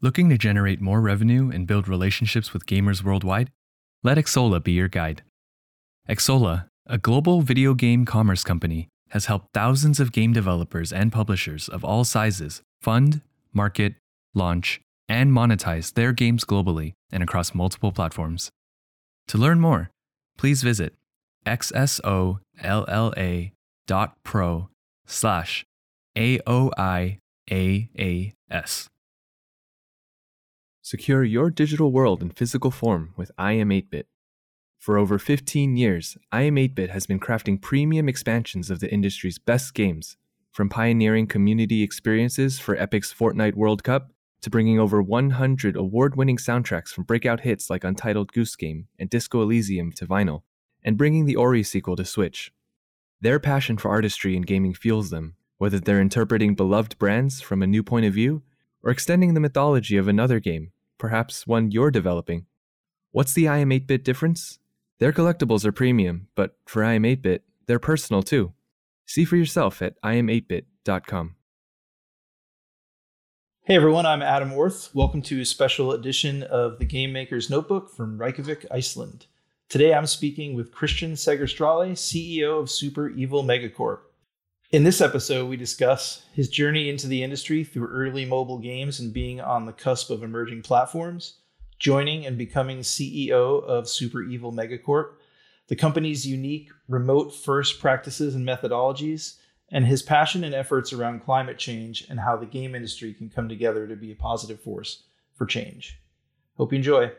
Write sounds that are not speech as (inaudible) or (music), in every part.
Looking to generate more revenue and build relationships with gamers worldwide? Let Xsolla be your guide. Xsolla, a global video game commerce company, has helped thousands of game developers and publishers of all sizes fund, market, launch, and monetize their games globally and across multiple platforms. To learn more, please visit xsolla dot pro slash AOIAAS. Secure your digital world in physical form with iam8bit. For over 15 years, iam8bit has been crafting premium expansions of the industry's best games, from pioneering community experiences for Epic's Fortnite World Cup to bringing over 100 award winning soundtracks from breakout hits like Untitled Goose Game and Disco Elysium to vinyl, and bringing the Ori sequel to Switch. Their passion for artistry and gaming fuels them, whether they're interpreting beloved brands from a new point of view or extending the mythology of another game, perhaps one you're developing. What's the iam8bit difference? Their collectibles are premium, but for iam8bit, they're personal too. See for yourself at iam8bit.com. Hey everyone, I'm Adam Orth. Welcome to a special edition of the Game Maker's Notebook from Reykjavik, Iceland. Today I'm speaking with Kristian Segerstrale, CEO of Super Evil Megacorp. In this episode, we discuss his journey into the industry through early mobile games and being on the cusp of emerging platforms, joining and becoming CEO of Super Evil Megacorp, the company's unique remote first practices and methodologies, and his passion and efforts around climate change and how the game industry can come together to be a positive force for change. Hope you enjoy.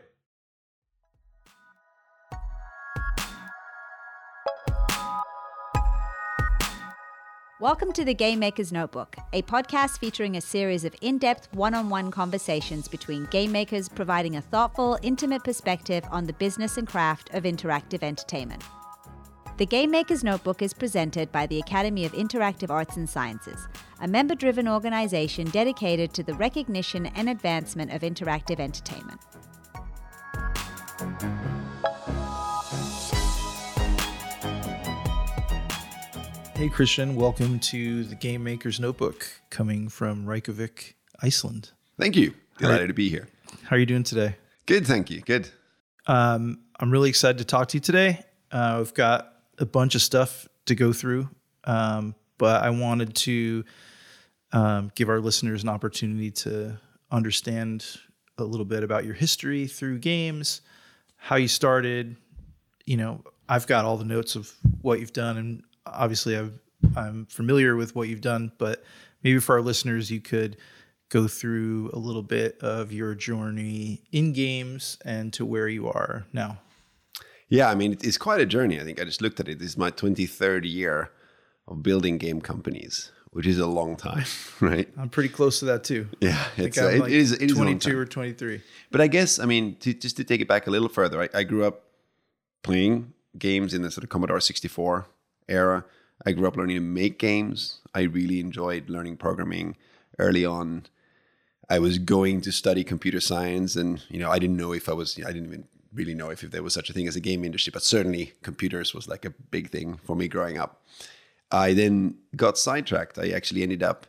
Welcome to the Game Maker's Notebook, a podcast featuring a series of in depth one on one conversations between game makers providing a thoughtful, intimate perspective on the business and craft of interactive entertainment. The Game Maker's Notebook is presented by the Academy of Interactive Arts and Sciences, a member driven organization dedicated to the recognition and advancement of interactive entertainment. Hey Kristian, welcome to the Game Maker's Notebook coming from Reykjavik, Iceland. Thank you. Delighted to be here. How are you doing today? Good, thank you. Good. Um, I'm really excited to talk to you today. Uh, we've got a bunch of stuff to go through, um, but I wanted to um, give our listeners an opportunity to understand a little bit about your history through games, how you started. You know, I've got all the notes of what you've done, and obviously I've, I'm familiar with what you've done, but maybe for our listeners, you could go through a little bit of your journey in games and to where you are now. Yeah, I mean, it's quite a journey. I think I just looked at it. This is my 23rd year of building game companies, which is a long time, (laughs) right? I'm pretty close to that too. Yeah, it's, uh, like it is, it is 22 time. or 23. But I guess, I mean, to, just to take it back a little further, I, I grew up playing games in the sort of Commodore 64 era. I grew up learning to make games. I really enjoyed learning programming early on. I was going to study computer science, and you know, I didn't know if I was. I didn't even really know if, if there was such a thing as a game industry, but certainly computers was like a big thing for me growing up. I then got sidetracked. I actually ended up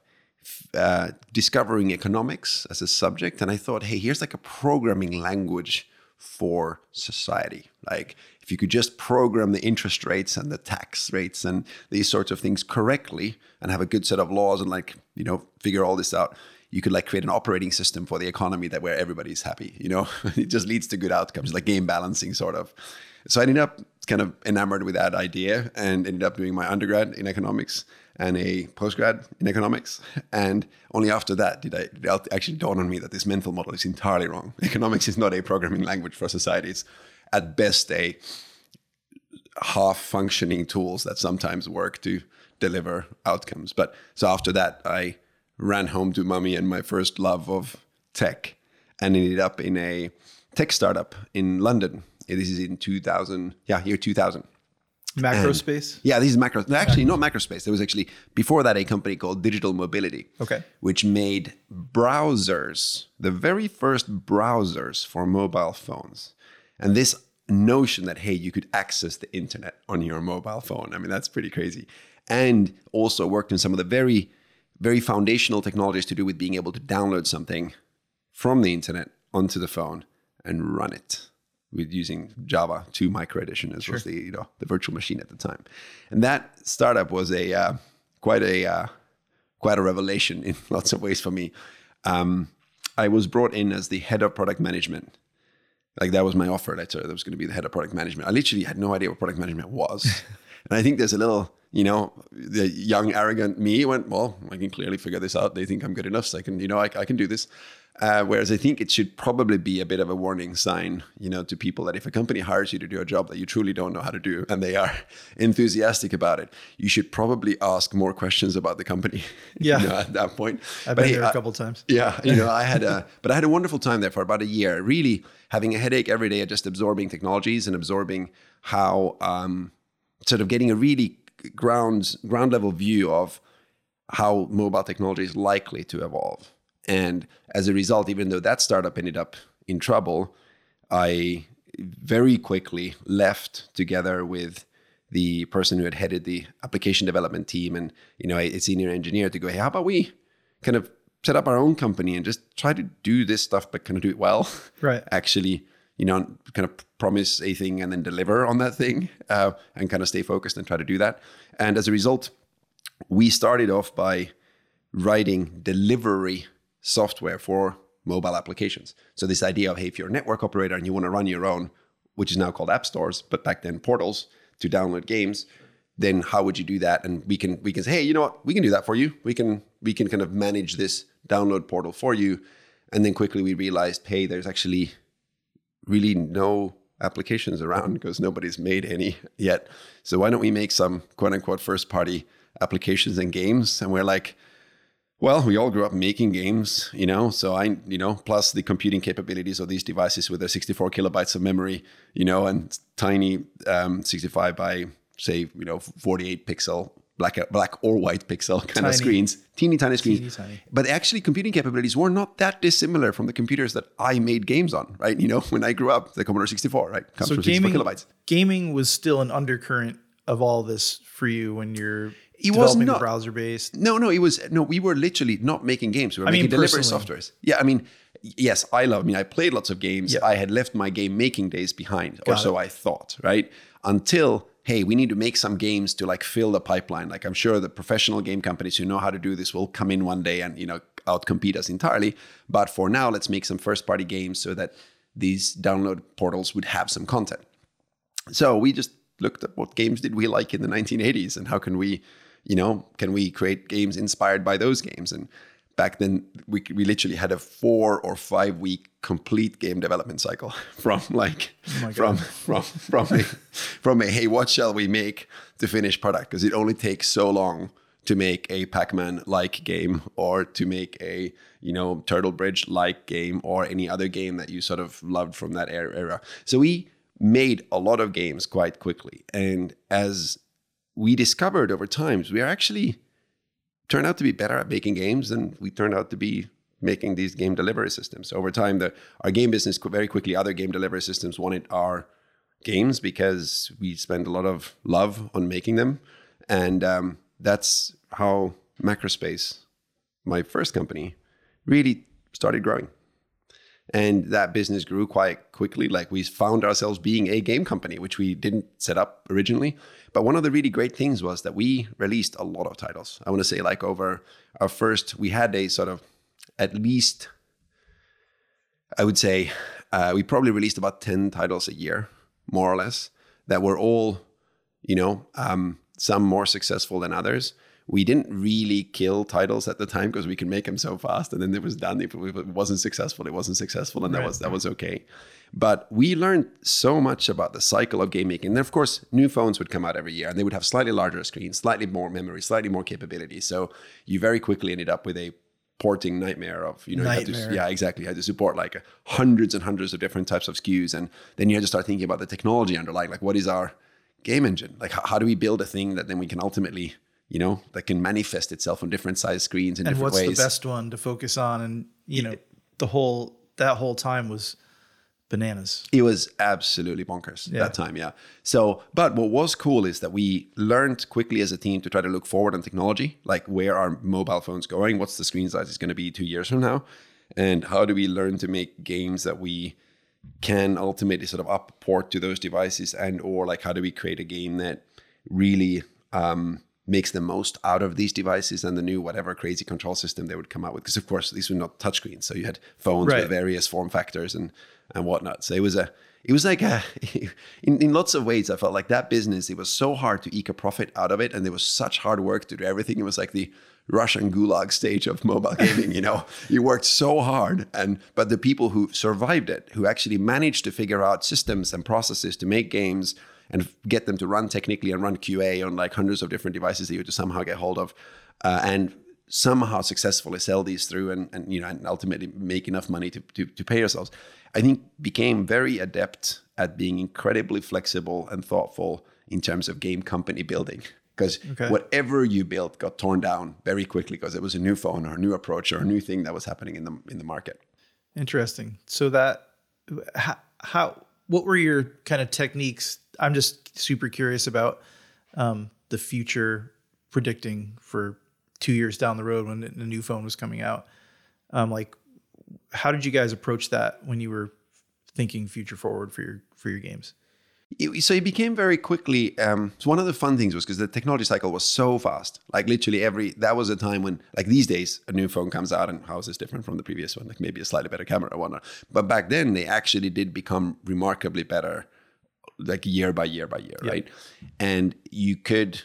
uh, discovering economics as a subject, and I thought, hey, here's like a programming language for society. Like if you could just program the interest rates and the tax rates and these sorts of things correctly and have a good set of laws and like, you know, figure all this out, you could like create an operating system for the economy that where everybody's happy, you know? (laughs) it just leads to good outcomes, like game balancing sort of. So I ended up kind of enamored with that idea and ended up doing my undergrad in economics and a postgrad in economics. And only after that did I actually dawn on me that this mental model is entirely wrong. (laughs) Economics is not a programming language for society. At best a half functioning tools that sometimes work to deliver outcomes. But so after that, I ran home to mommy and my first love of tech and ended up in a tech startup in London. This is in 2000, yeah, year 2000. Macro And- space? Yeah, this is macro. no, Actually, not macrospace. There was actually before that a company called Digital Mobility. Okay. Which made browsers, the very first browsers for mobile phones. And this notion that hey, you could access the internet on your mobile phone. I mean, that's pretty crazy. And also worked in some of the very, very foundational technologies to do with being able to download something from the internet onto the phone and run it with using Java 2 Micro Edition, as was the you know the virtual machine at the time. And that startup was a uh, quite a uh, quite a revelation (laughs) in lots of ways for me. Um, I was brought in as the head of product management. Like that was my offer letter. That was going to be the head of product management. I literally had no idea what product management was, (laughs) and I think there's a little, you know, the young arrogant me went, well, I can clearly figure this out. They think I'm good enough, so I can, you know, I, I can do this. Uh, whereas I think it should probably be a bit of a warning sign, you know, to people that if a company hires you to do a job that you truly don't know how to do and they are (laughs) enthusiastic about it, you should probably ask more questions about the company. (laughs) Yeah. you know, at that point. I've But been hey, there a I- couple times. yeah, you know, I had a, (laughs) but I had a wonderful time there for about a year, really having a headache every day, just absorbing technologies and absorbing how, um, sort of getting a really ground ground level view of how mobile technology is likely to evolve. And as a result, even though that startup ended up in trouble, I very quickly left together with the person who had headed the application development team and you know a, a senior engineer to go, hey, how about we kind of set up our own company and just try to do this stuff, but kind of do it well. Right. (laughs) Actually, you know, kind of promise a thing and then deliver on that thing, uh, and kind of stay focused and try to do that. And as a result, we started off by writing delivery software for mobile applications. So this idea of hey, if you're a network operator and you want to run your own, which is now called app stores, but back then portals to download games, then how would you do that? And we can we can say, hey, you know what, we can do that for you. We can we can kind of manage this download portal for you. And then quickly we realized, hey, there's actually really no applications around (laughs) because nobody's made any yet. So why don't we make some quote unquote first party applications and games? And we're like, well, we all grew up making games, you know. So I, you know, plus the computing capabilities of these devices with their 64 kilobytes of memory, you know, and tiny um, 65 by say, you know, 48 pixel black black or white pixel kind Tiny. of screens, teeny tiny screens. Teeny tiny. But actually, computing capabilities were not that dissimilar from the computers that I made games on, right? You know, (laughs) when I grew up, the Commodore 64, right, comes So from gaming, 64 kilobytes. gaming was still an undercurrent of all this for you when you're It was developing not. browser based. No, no, it was no. We were literally not making games. We were I mean, making delivery softwares. Yeah, I mean, yes, I love. I mean, I played lots of games. Yeah. I had left my game making days behind, or Got so I thought. Right until hey, we need to make some games to like fill the pipeline. Like I'm sure the professional game companies who know how to do this will come in one day and you know outcompete us entirely. But for now, let's make some first party games so that these download portals would have some content. So we just looked at what games did we like in the 1980s and how can we, you know, can we create games inspired by those games? And back then we, we literally had a four or five week complete game development cycle (laughs) from like oh my from from from a, from a hey what shall we make to finish product because it only takes so long to make a Pac-Man like game or to make a you know Turtle Bridge like game or any other game that you sort of loved from that era. era. So we made a lot of games quite quickly, and as we discovered over times, we are actually turned out to be better at making games than we turned out to be making these game delivery systems. Over time, the our game business very quickly, other game delivery systems wanted our games because we spend a lot of love on making them, and um, that's how Macrospace, my first company, really started growing. And that business grew quite quickly. Like we found ourselves being a game company, which we didn't set up originally. But one of the really great things was that we released a lot of titles. I want to say, like, over our first, we had a sort of at least, I would say, uh, we probably released about 10 titles a year, more or less, that were all, you know, um, some more successful than others. We didn't really kill titles at the time because we can make them so fast, and then it was done. If it wasn't successful, it wasn't successful, and that was that was okay. But we learned so much about the cycle of game making. And of course, new phones would come out every year, and they would have slightly larger screens, slightly more memory, slightly more capability. So you very quickly ended up with a porting nightmare of you know you had to, yeah exactly you had to support like hundreds and hundreds of different types of SKUs, and then you had to start thinking about the technology underlying, like what is our game engine? Like how, how do we build a thing that then we can ultimately you know that can manifest itself on different size screens in And different ways. And what's ways? the best one to focus on? And you know, the whole that whole time was bananas. It was absolutely bonkers Yeah. that time, yeah. So, but what was cool is that we learned quickly as a team to try to look forward on technology, like where are mobile phones going, what's the screen size is going to be two years from now, and how do we learn to make games that we can ultimately sort of up port to those devices and or like how do we create a game that really um, makes the most out of these devices and the new whatever crazy control system they would come out with because of course these were not touchscreens. So you had phones Right. with various form factors and and whatnot. So it was a it was like a (laughs) in, in lots of ways i felt like that business it was so hard to eke a profit out of it and there was such hard work to do everything. It was like the russian gulag stage of (laughs) mobile gaming you know? You worked so hard and but the people who survived it who actually managed to figure out systems and processes to make games and get them to run technically and run qa on like hundreds of different devices that you to somehow get hold of uh, and somehow successfully sell these through and, and you know and ultimately make enough money to, to, to pay yourselves i think became very adept at being incredibly flexible and thoughtful in terms of game company building because Okay. whatever you built got torn down very quickly because it was a new phone or a new approach or a new thing that was happening in the in the market Interesting. So that how, how what were your kind of techniques? I'm just super curious about um, the future predicting for two years down the road when the new phone was coming out. Um, like, how did you guys approach that when you were thinking future forward for your for your games? So it became very quickly um, so one of the fun things was because the technology cycle was so fast. Like literally every that was a time when like these days a new phone comes out and how is this different from the previous one? Like maybe a slightly better camera or whatnot. But back then they actually did become remarkably better like year by year by year right? And you could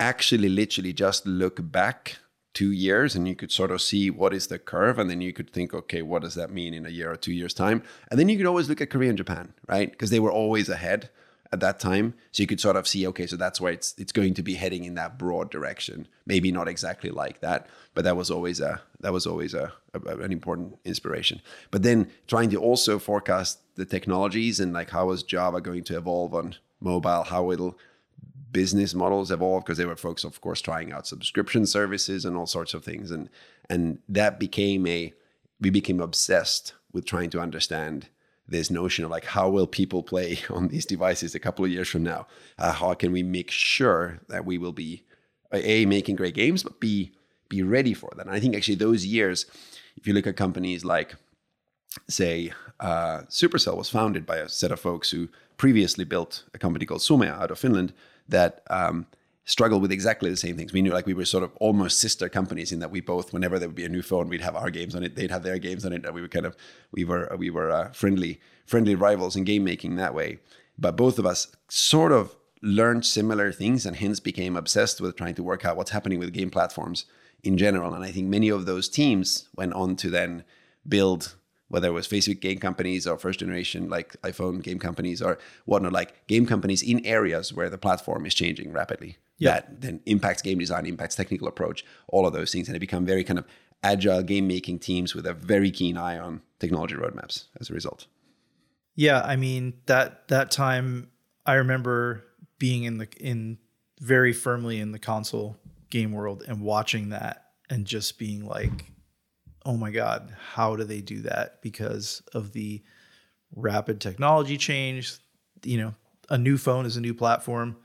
actually literally just look back two years and you could sort of see what is the curve and then you could think okay what does that mean in a year or two years time? And then you could always look at korea and japan right? Because they were always ahead at that time. So you could sort of see okay so that's where it's it's going to be heading in that broad direction. Maybe not exactly like that but that was always a that was always a, a an important inspiration. But then trying to also forecast the technologies and like how is java going to evolve on mobile how it'll business models evolve because they were folks of course trying out subscription services and all sorts of things. And and that became a we became obsessed with trying to understand this notion of like how will people play (laughs) on these devices a couple of years from now? Uh, how can we make sure that we will be a making great games but b be ready for that? And i think actually those years if you look at companies like say uh, Supercell was founded by a set of folks who previously built a company called Sumea out of Finland that um, struggled with exactly the same things. We knew like we were sort of almost sister companies in that we both, whenever there would be a new phone, we'd have our games on it, they'd have their games on it, and we were kind of we were we were uh, friendly friendly rivals in game making that way. But both of us sort of learned similar things and hence became obsessed with trying to work out what's happening with game platforms in general. And I think many of those teams went on to then build whether it was Facebook game companies or first generation like iPhone game companies or whatnot, like game companies in areas where the platform is changing rapidly. Yeah. That then impacts game design, impacts technical approach, all of those things. And they become very kind of agile game making teams with a very keen eye on technology roadmaps as a result. Yeah, I mean that that time I remember being in the in very firmly in the console game world and watching that and just being like, "Oh my god, how do they do that?" Because of the rapid technology change. You know, a new phone is a new platform.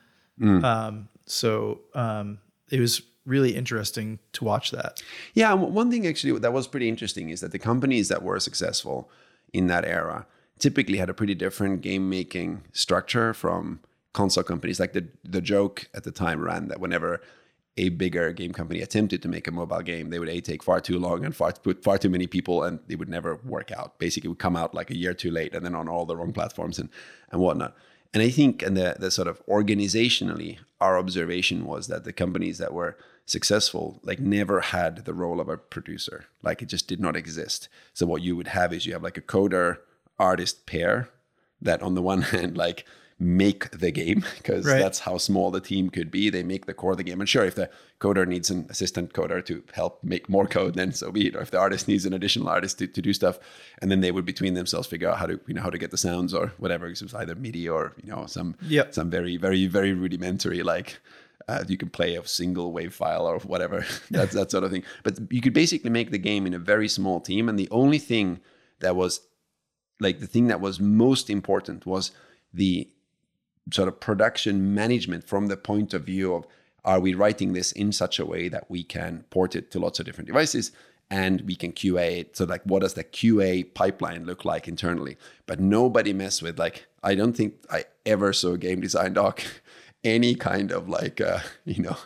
Um, so um, it was really interesting to watch that. Yeah, one thing actually that was pretty interesting is that the companies that were successful in that era typically had a pretty different game making structure from console companies. Like the the joke at the time ran that whenever a bigger game company attempted to make a mobile game, they would a take far too long and far put far too many people, and it would never work out. Basically, it would come out like a year too late, and then on all the wrong platforms and and whatnot. And I think, and the the sort of organizationally, our observation was that the companies that were successful like never had the role of a producer like it just did not exist so what you would have is you have like a coder artist pair that on the one (laughs) hand like make the game because Right. that's how small the team could be. They make the core of the game. And sure if the coder needs an assistant coder to help make more code then so be it. Or if the artist needs an additional artist to, to do stuff and then they would between themselves figure out how to you know how to get the sounds or whatever. Because it was either midi or you know some Yep. some very very very rudimentary like uh, you can play a single wave file or whatever (laughs) that's that sort of thing. But you could basically make the game in a very small team. And the only thing that was like the thing that was most important was the sort of production management from the point of view of are we writing this in such a way that we can port it to lots of different devices and we can QA it. So like, what does the QA pipeline look like internally? But nobody mess with like, I don't think I ever saw a game design doc, (laughs) any kind of like, uh, you know,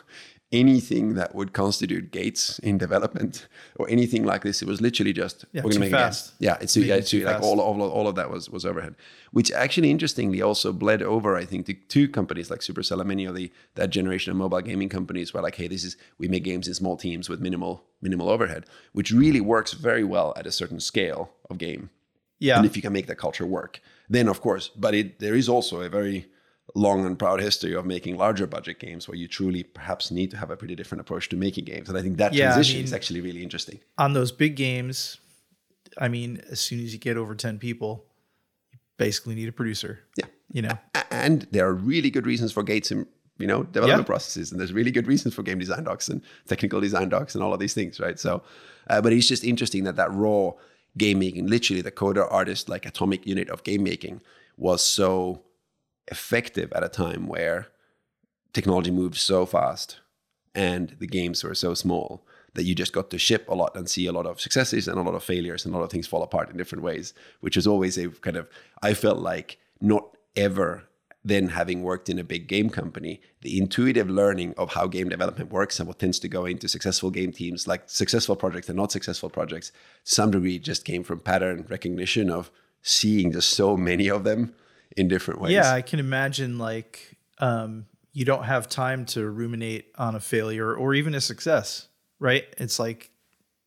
anything that would constitute gates in development or anything like this. It was literally just Yeah, we're gonna make fast. Yeah, it's Make yeah, too like all, all, all of that was was overhead, which actually interestingly also bled over, I think, to two companies like Supercell and many of the that generation of mobile gaming companies were like, hey, this is we make games in small teams with minimal minimal overhead, which really works very well at a certain scale of game. Yeah. And if you can make that culture work, then of course, but it there is also a very long and proud history of making larger budget games where you truly perhaps need to have a pretty different approach to making games. And I think that Yeah, I transition is actually really interesting. on those big games, I mean, as soon as you get over 10 people, you basically need a producer. Yeah. You know, and there are really good reasons for gates in you know development Yeah. processes and there's really good reasons for game design docs and technical design docs and all of these things right so uh, but it's just interesting that that raw game making literally the coder artist like atomic unit of game making was so effective at a time where technology moved so fast and the games were so small that you just got to ship a lot and see a lot of successes and a lot of failures and a lot of things fall apart in different ways, which is always a kind of, I felt like not ever then having worked in a big game company, the intuitive learning of how game development works and what tends to go into successful game teams, like successful projects and not successful projects, some degree just came from pattern recognition of seeing just so many of them in different ways. yeah, I can imagine like um, you don't have time to ruminate on a failure or even a success, right? It's like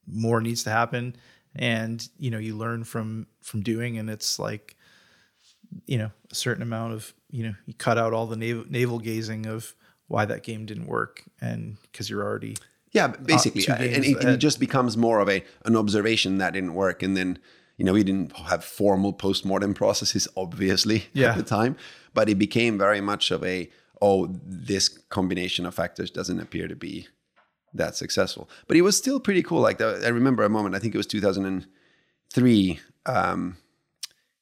more needs to happen and you know, you learn from from doing and it's like you know, a certain amount of, you know, you cut out all the navel, navel gazing of why that game didn't work and because you're already Yeah, basically, and, it, it just becomes more of a an observation that didn't work, and then you know we didn't have formal postmortem processes, obviously, Yeah. at the time, but it became very much of a oh, this combination of factors doesn't appear to be that successful, but it was still pretty cool. Like the, I remember a moment, I think it was 2003. Um,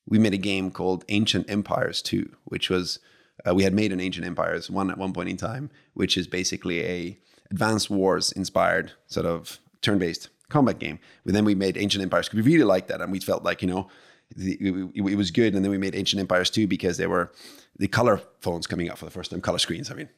we made a game called Ancient Empires 2, which was uh, we had made an Ancient Empires one at one point in time, which is basically a Advanced Wars inspired sort of turn-based combat game. But then we made Ancient Empires because we really liked that, and we felt like you know the, it, it was good. And then we made Ancient Empires too because there were the color phones coming out for the first time, color screens. I mean,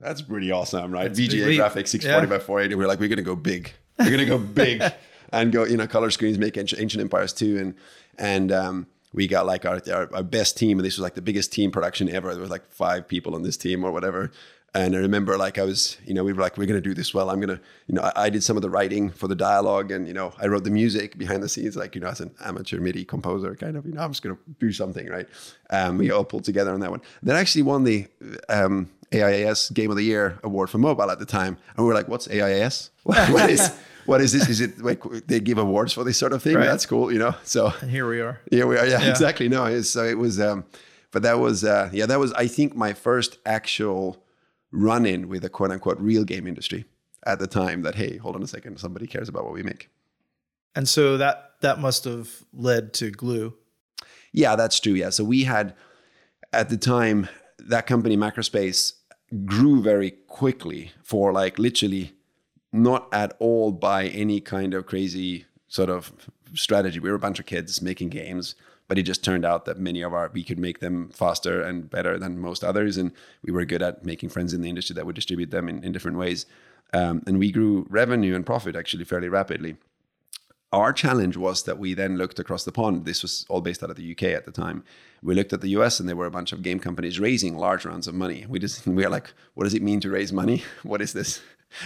that's pretty awesome, right? That's VGA leap. graphics 640 Yeah. by 480. We're like, we're gonna go big. We're gonna go big (laughs) and go, you know, color screens, make Ancient, Ancient Empires too, And and um, we got like our, our our best team, and this was like the biggest team production ever. There was like five people on this team or whatever. And I remember like I was, you know, we were like, we're gonna do this well. I'm gonna, you know, I, I did some of the writing for the dialogue, and you know, I wrote the music behind the scenes, like you know, as an amateur MIDI composer, kind of. You know, I'm just gonna do something, right? Um, we all pulled together on that one. That actually won the um, AIAS Game of the Year award for mobile at the time, and we were like, what's AIAS? (laughs) What, what is what is this? Is it like they give awards for this sort of thing? Right. That's cool, you know. So and here we are. yeah, we are. Yeah, Yeah. exactly. No, it's, so it was, um, but that was, uh, yeah, that was, I think, my first actual run in with a quote unquote real game industry at the time that, hey, hold on a second, somebody cares about what we make. And so that that must have led to Glu. Yeah, that's true. Yeah. So we had, at the time, that company, Macrospace, grew very quickly for like literally not at all by any kind of crazy sort of strategy. We were a bunch of kids making games, but it just turned out that many of our, we could make them faster and better than most others. And we were good at making friends in the industry that would distribute them in, in different ways. Um, and we grew revenue and profit actually fairly rapidly our challenge was that we then looked across the pond. This was all based out of the UK at the time. We looked at the US and there were a bunch of game companies raising large rounds of money. We just we were like, what does it mean to raise money? (laughs) What is this?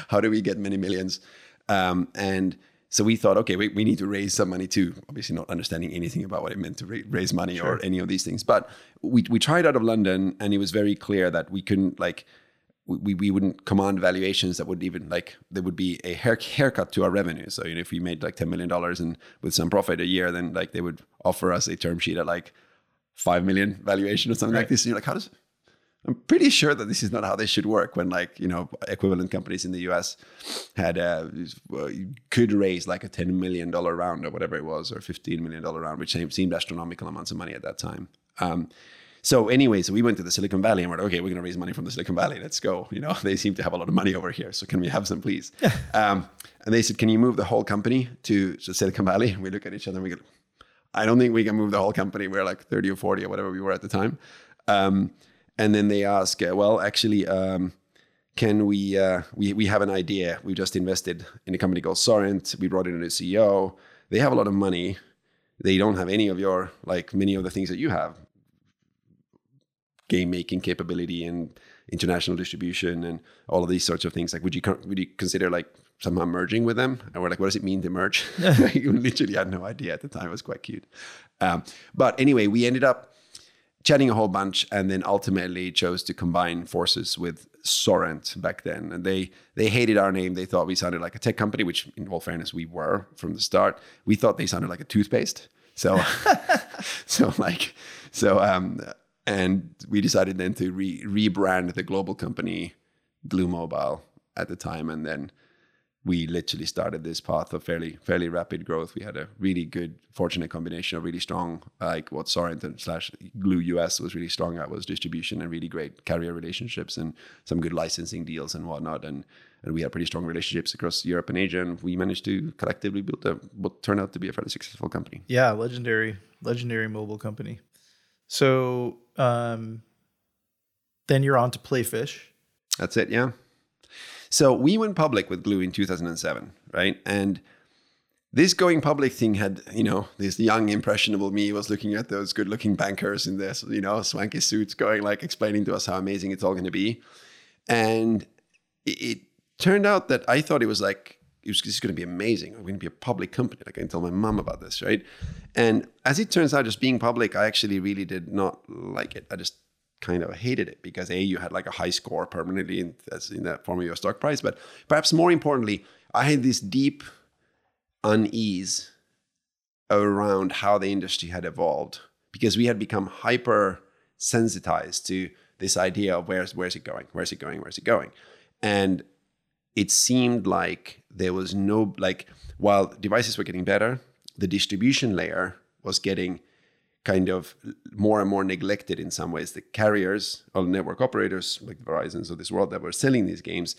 How do we get many millions? Um, and so we thought, okay, we, we need to raise some money too. Obviously, not understanding anything about what it meant to ra- raise money or any of these things. But we we tried out of London, and it was very clear that we couldn't like we, we wouldn't command valuations that would even like there would be a hair, haircut to our revenue. So you know, if we made like ten million dollars and with some profit a year, then like they would offer us a term sheet at like five million valuation or something like this. And you're like, how does? I'm pretty sure that this is not how they should work. When like you know equivalent companies in the U.S. had uh, could raise like a ten million dollar round or whatever it was, or fifteen million dollar round, which seemed astronomical amounts of money at that time. Um, so anyway, so we went to the Silicon Valley and we're like, okay, we're going to raise money from the Silicon Valley. Let's go. You know, (laughs) they seem to have a lot of money over here. So can we have some, please? um, and they said, can you move the whole company to, to Silicon Valley? And we look at each other and we go, I don't think we can move the whole company. We're like 30 or 40 or whatever we were at the time. Um, and then they ask, uh, well, actually, um, can we, uh, we, we have an idea. We just invested in a company called Sorrent. We brought in a new CEO. They have a lot of money. They don't have any of your, like many of the things that you have game making capability and international distribution and all of these sorts of things. Like, would you would you consider like somehow merging with them? And we're like, what does it mean to merge? (laughs) (laughs) you literally had no idea at the time. It was quite cute. Um, but anyway, we ended up chatting a whole bunch, and then ultimately chose to combine forces with Sorrent back then. And they they hated our name. They thought we sounded like a tech company, which, in all fairness, we were from the start. We thought they sounded like a toothpaste. So, (laughs) so like, so um, and we decided then to re- rebrand the global company Glu Mobile at the time, and then we literally started this path of fairly fairly rapid growth. We had a really good, fortunate combination of really strong, like what Sorrent slash Glu US was really strong at was distribution and really great carrier relationships and some good licensing deals and whatnot. And and we had pretty strong relationships across Europe and Asia, and we managed to collectively build a what turned out to be a fairly successful company. Yeah, legendary, legendary mobile company. So um, then you're on to Playfish. That's it, yeah. So we went public with Glu in 2007, right? And this going public thing had, you know, this young impressionable me was looking at those good-looking bankers in this, you know, swanky suits, going like explaining to us how amazing it's all going to be, and it, it, turned out that I thought it was like it was just going to be amazing. We're going to be a public company. Like I can tell my mom about this, right? And as it turns out, just being public, I actually really did not like it. I just kind of hated it because a you had like a high score permanently in, as in that form of your stock price, but perhaps more importantly, I had this deep unease around how the industry had evolved because we had become hyper sensitized to this idea of where's where's it going, where's it going, where's it going, and it seemed like there was no like while devices were getting better, the distribution layer was getting kind of more and more neglected in some ways. The carriers or network operators like Verizon's of this world that were selling these games,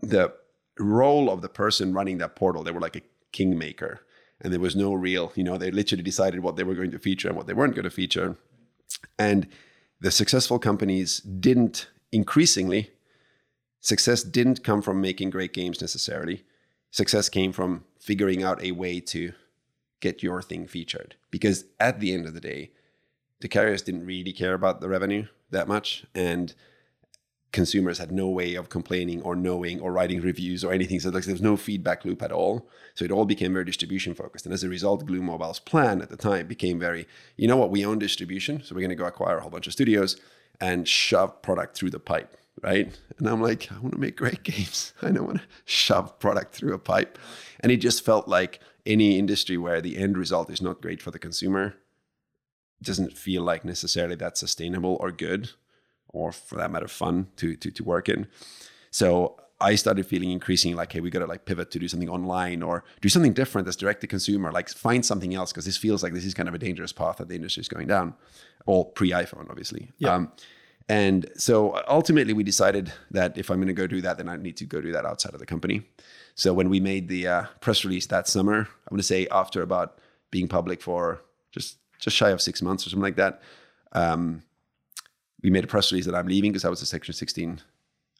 the role of the person running that portal, they were like a kingmaker. And there was no real, you know, they literally decided what they were going to feature and what they weren't going to feature. And the successful companies didn't increasingly, success didn't come from making great games necessarily. Success came from figuring out a way to get your thing featured. Because at the end of the day, the carriers didn't really care about the revenue that much. And consumers had no way of complaining or knowing or writing reviews or anything. So like, there was no feedback loop at all. So it all became very distribution focused. And as a result, Glu Mobile's plan at the time became very, you know what, we own distribution. So we're going to go acquire a whole bunch of studios and shove product through the pipe. Right. And I'm like, I want to make great (laughs) games. I don't want to shove product through a pipe. And it just felt like any industry where the end result is not great for the consumer doesn't feel like necessarily that's sustainable or good or for that matter fun to to, to work in. So i started feeling increasingly like hey we gotta like pivot to do something online or do something different that's direct to consumer like find something else because this feels like this is kind of a dangerous path that the industry is going down. All pre-iphone obviously. Yeah. Um, and so ultimately we decided that if i'm going to go do that then i need to go do that outside of the company so when we made the uh, press release that summer, I'm going to say after about being public for just just shy of six months or something like that, um, we made a press release that I'm leaving because I was a Section 16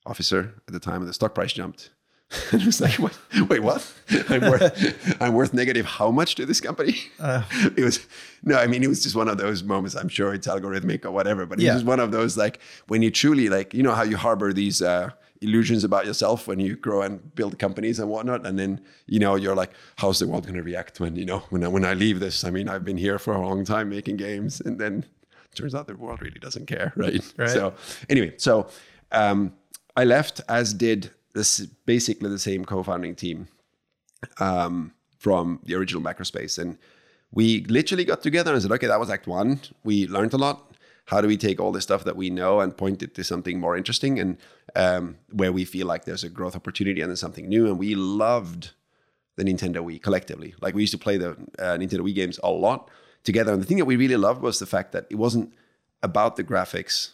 officer at the time, and the stock price jumped. (laughs) it was like, what? wait, what? I'm worth, (laughs) (laughs) I'm worth negative how much to this company? Uh, it was, no, I mean, it was just one of those moments. I'm sure it's algorithmic or whatever, but it yeah. was one of those, like, when you truly, like, you know, how you harbor these, uh, illusions about yourself when you grow and build companies and whatnot. And then, you know, you're like, how's the world going to react when, you know, when I, when I leave this? I mean, I've been here for a long time making games. And then turns out the world really doesn't care. Right. right. So anyway, so um, I left as did this is basically the same co-founding team um, from the original Macrospace. And we literally got together and said, okay, that was act one. We learned a lot. How do we take all the stuff that we know and point it to something more interesting and um, where we feel like there's a growth opportunity and there's something new? And we loved the nintendo wii collectively. Like we used to play the uh, nintendo wii games a lot together. And the thing that we really loved was the fact that it wasn't about the graphics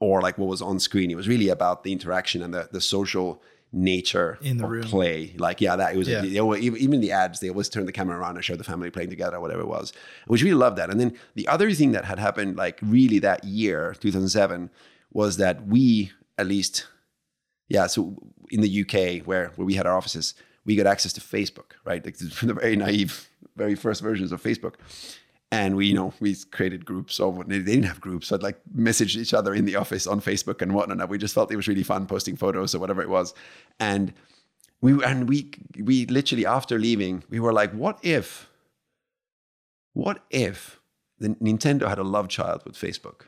or like what was on screen. It was really about the interaction and the the social nature In the of room. play. Like, yeah, that it was Yeah. they always- even the ads, they always turn the camera around and show the family playing together, whatever it was. Which really loved that. And then the other thing that had happened, like really that year, 2007, was that we at least, yeah, so in the UK where where we had our offices, we got access to Facebook, right? Like (laughs) the very naive, very first versions of Facebook. And we, you know, we created groups of they didn't have groups, I'd like message each other in the office on Facebook and whatnot. And we just felt it was really fun posting photos or whatever it was. And we and we we literally after leaving, we were like, what if, what if the Nintendo had a love child with Facebook?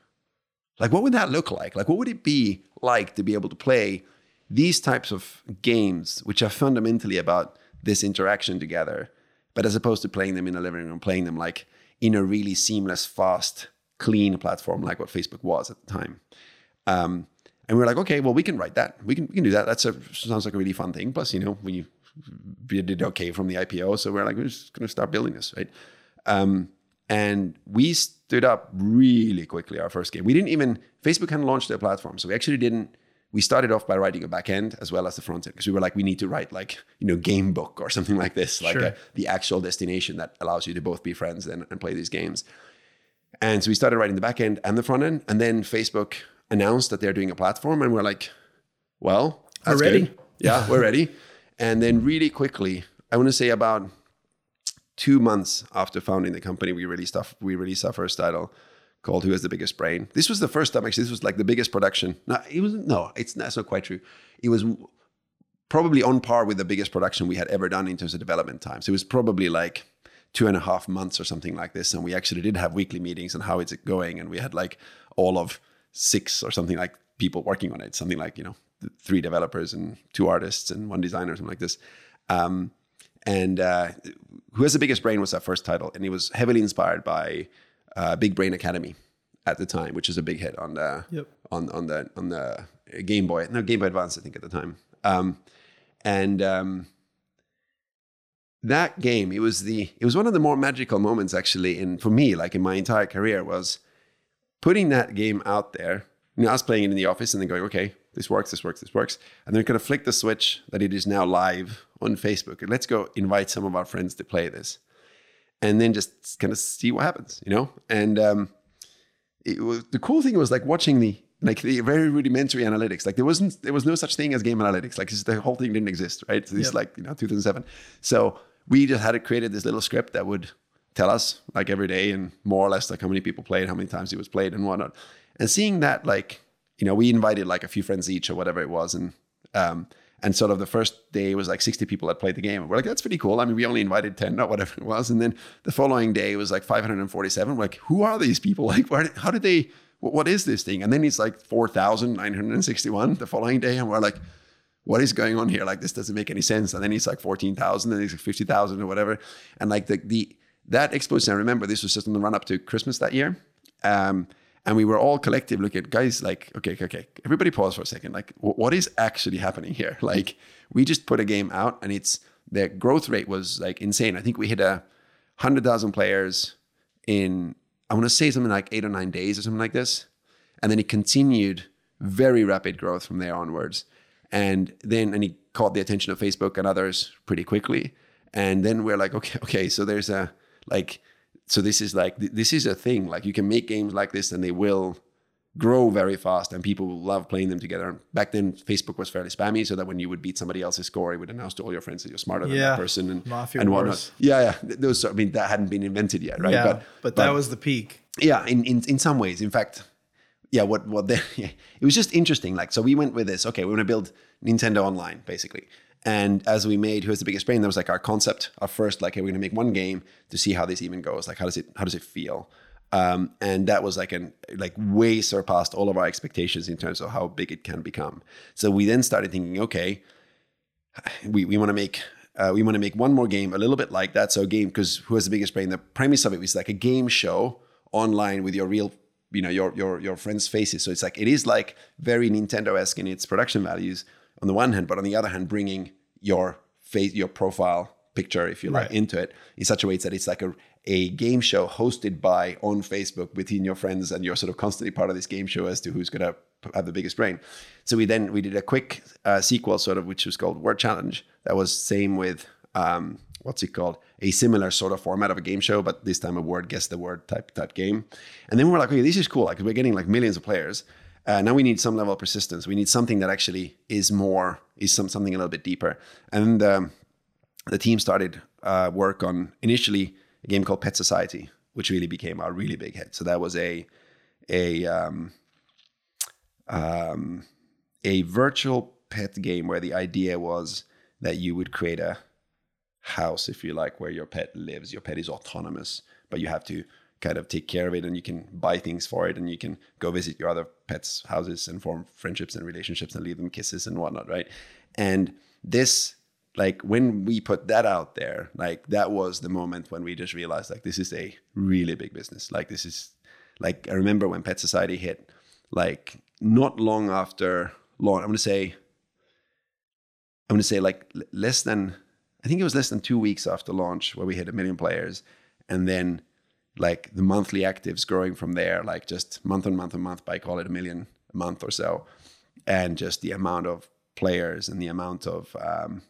Like, what would that look like? Like, what would it be like to be able to play these types of games, which are fundamentally about this interaction together, but as opposed to playing them in a living room, playing them like in a really seamless, fast, clean platform like what Facebook was at the time. Um, and we were like, okay, well, we can write that. We can we can do that. That's a sounds like a really fun thing. Plus, you know, you we did okay from the IPO, so we're like, we're just going to start building this, right? Um, and we stood up really quickly our first game. We didn't even Facebook hadn't launched their platform, so we actually didn't. We started off by writing a back end as well as the front end because we were like, we need to write like you know game book or (laughs) something like this, like Sure. a, the actual destination that allows you to both be friends and, and play these games. And so we started writing the back end and the front end, and then Facebook announced that they're doing a platform, and we're like, well, We're ready. good. Yeah, we're (laughs) ready. And then really quickly, I want to say about two months after founding the company, we released our, we released our first title called "Who Has the Biggest Brain." This was the first time actually. This was like the biggest production. No, it wasn't. No, it's that's not quite true. It was probably on par with the biggest production we had ever done in terms of development time. So it was probably like two and a half months or something like this. And we actually did have weekly meetings on how it's going. And we had like all of six or something like people working on it, something like, you know, th- three developers and two artists and one designer, something like this. Um, and uh, Who Has the Biggest Brain was our first title. And it was heavily inspired by uh, Big Brain Academy at the time, which is a big hit on the Yep. on on the on the Game Boy, no Game Boy Advance, I think at the time. Um, and um, that game, it was the it was one of the more magical moments actually in for me, like in my entire career, was putting that game out there. You know, I was playing it in the office and then going, okay, this works, this works, this works, and then kind of flick the switch that it is now live on Facebook, and let's go invite some of our friends to play this, and then just kind of see what happens, you know, and um, it was the cool thing was like watching the like the very rudimentary analytics. Like there wasn't there was no such thing as game analytics. Like this, the whole thing didn't exist, right? So this Yep. like you know 2007. So we just had it created this little script that would tell us like every day and more or less like how many people played, how many times it was played, and whatnot. And seeing that like you know we invited like a few friends each or whatever it was, and um and sort of the first day was like 60 people that played the game. We're like, that's pretty cool. I mean, we only invited 10 or whatever it was. And then the following day was like 547. We're like, who are these people? (laughs) Like, where, how did they, what, is this thing? And then it's like 4,961 the following day. And we're like, what is going on here? Like, this doesn't make any sense. And then it's like 14,000 and it's like 50,000 or whatever. And like the, the, that explosion, I remember this was just on the run up to Christmas that year. Um, and we were all collective looking at guys like, okay, okay, everybody pause for a second. Like, wh- what is actually happening here? (laughs) Like, we just put a game out and it's, the growth rate was like insane. I think we hit a hundred thousand players in, I want to say something like eight or nine days or something like this. And then it continued very rapid growth from there onwards. And then, and he caught the attention of Facebook and others pretty quickly. And then we're like, okay, okay, so there's a, like, so this is like, th- this is a thing. Like, you can make games like this and they will grow very fast and people will love playing them together. And back then, Facebook was fairly spammy, so that when you would beat somebody else's score, it would announce to all your friends that you're smarter than that person and, Mafia and Wars. whatnot. Yeah, yeah. Th- Those, I mean, that hadn't been invented yet, right? yeah, but, that was the peak. yeah in, in in some ways in fact yeah what what they, (laughs) it was just interesting like so we went with this okay we're going to build nintendo online basically and as we made who has the biggest brain that was like our concept our first like hey, we're to make one game to see how this even goes like how does it how does it feel um, and that was like an like way surpassed all of our expectations in terms of how big it can become so we then started thinking okay we, we want to make uh, we want to make one more game a little bit like that. So a game because who has the biggest brain? The premise of it was like a game show online with your real, you know, your your your friends' faces. So it's like it is like very Nintendo-esque in its production values on the one hand, but on the other hand, bringing your face, your profile picture, if you like, Right. into it in such a way that it's like a a game show hosted by on Facebook between your friends, and you're sort of constantly part of this game show as to who's going to have the biggest brain. So we then we did a quick uh, sequel, sort of, which was called Word Challenge. That was same with um, what's it called? A similar sort of format of a game show, but this time a word guess the word type type game. And then we're like, okay, this is cool. Like we're getting like millions of players. Uh, now we need some level of persistence. We need something that actually is more is some something a little bit deeper. And um, the team started uh, work on initially a game called Pet Society, which really became a really big hit. So that was a a um, um, a virtual pet game where the idea was that you would create a house, if you like, where your pet lives. Your pet is autonomous, but you have to kind of take care of it and you can buy things for it and you can go visit your other pets' houses and form friendships and relationships and leave them kisses and whatnot, right? And this like when we put that out there like that was the moment when we just realized like this is a really big business like this is like i remember when pet society hit like not long after launch i'm going to say i'm going to say like less than i think it was less than two weeks after launch where we hit a million players and then like the monthly actives growing from there like just month on month on month by call it a million a month or so and just the amount of players and the amount of um,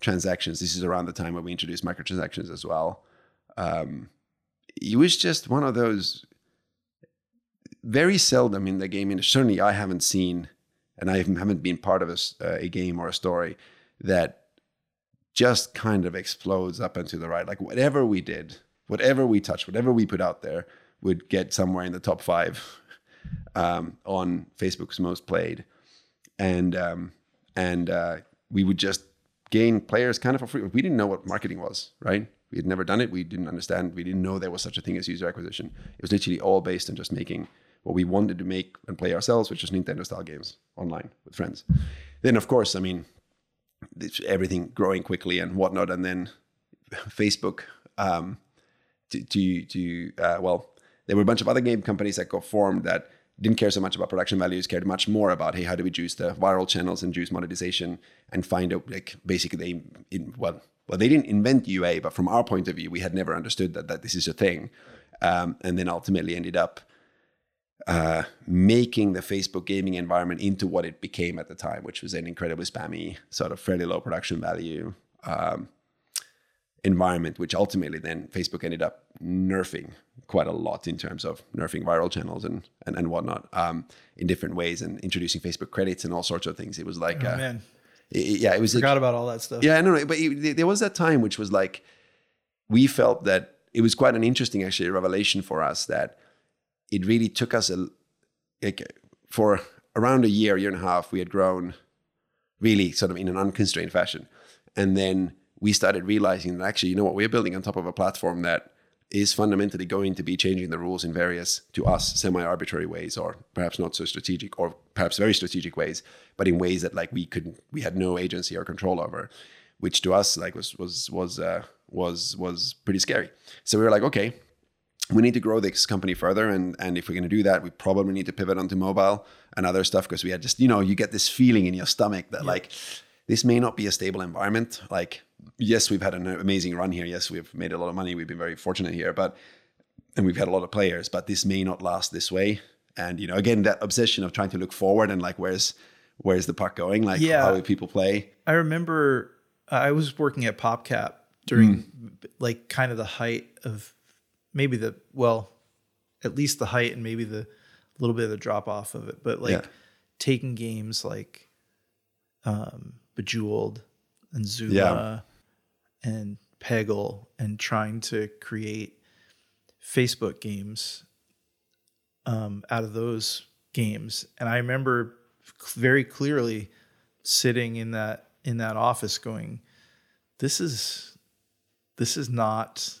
transactions. This is around the time when we introduced microtransactions as well. Um, it was just one of those very seldom in the game industry. Certainly, I haven't seen, and I haven't been part of a, a game or a story that just kind of explodes up and to the right. Like whatever we did, whatever we touch, whatever we put out there would get somewhere in the top five um, on Facebook's most played, and um, and uh, we would just gain players kind of for free. We didn't know what marketing was, right? We had never done it. We didn't understand. We didn't know there was such a thing as user acquisition. It was literally all based on just making what we wanted to make and play ourselves, which was Nintendo style games online with friends. Then, of course, I mean, everything growing quickly and whatnot. And then (laughs) Facebook, um, to, to, to uh, well, there were a bunch of other game companies that got formed that didn't care so much about production values, cared much more about hey, how do we juice the viral channels and juice monetization and find out like basically they in well well they didn't invent UA, but from our point of view, we had never understood that that this is a thing, um, and then ultimately ended up uh, making the Facebook gaming environment into what it became at the time, which was an incredibly spammy, sort of fairly low production value um, environment, which ultimately then Facebook ended up nerfing quite a lot in terms of nerfing viral channels and and, and whatnot um, in different ways and introducing Facebook credits and all sorts of things. It was like, oh, uh, man. It, yeah, it was. Forgot like, about all that stuff. Yeah, no, no, but it, there was that time which was like we felt that it was quite an interesting actually revelation for us that it really took us a like for around a year, year and a half, we had grown really sort of in an unconstrained fashion, and then we started realizing that actually, you know what, we're building on top of a platform that is fundamentally going to be changing the rules in various, to us, semi-arbitrary ways, or perhaps not so strategic, or perhaps very strategic ways, but in ways that like we could, we had no agency or control over, which to us like was was was uh, was was pretty scary. So we were like, okay, we need to grow this company further, and and if we're going to do that, we probably need to pivot onto mobile and other stuff because we had just, you know, you get this feeling in your stomach that yeah. like this may not be a stable environment, like yes, we've had an amazing run here. Yes, we've made a lot of money. We've been very fortunate here, but and we've had a lot of players, but this may not last this way. And you know, again, that obsession of trying to look forward and like, where's where's the puck going? Like, yeah. how do people play? I remember I was working at PopCap during mm. like kind of the height of maybe the well, at least the height and maybe the little bit of the drop off of it, but like yeah. taking games like um, Bejeweled and Zuma. Yeah and Peggle and trying to create Facebook games um, out of those games. And I remember very clearly sitting in that in that office going, "This is this is not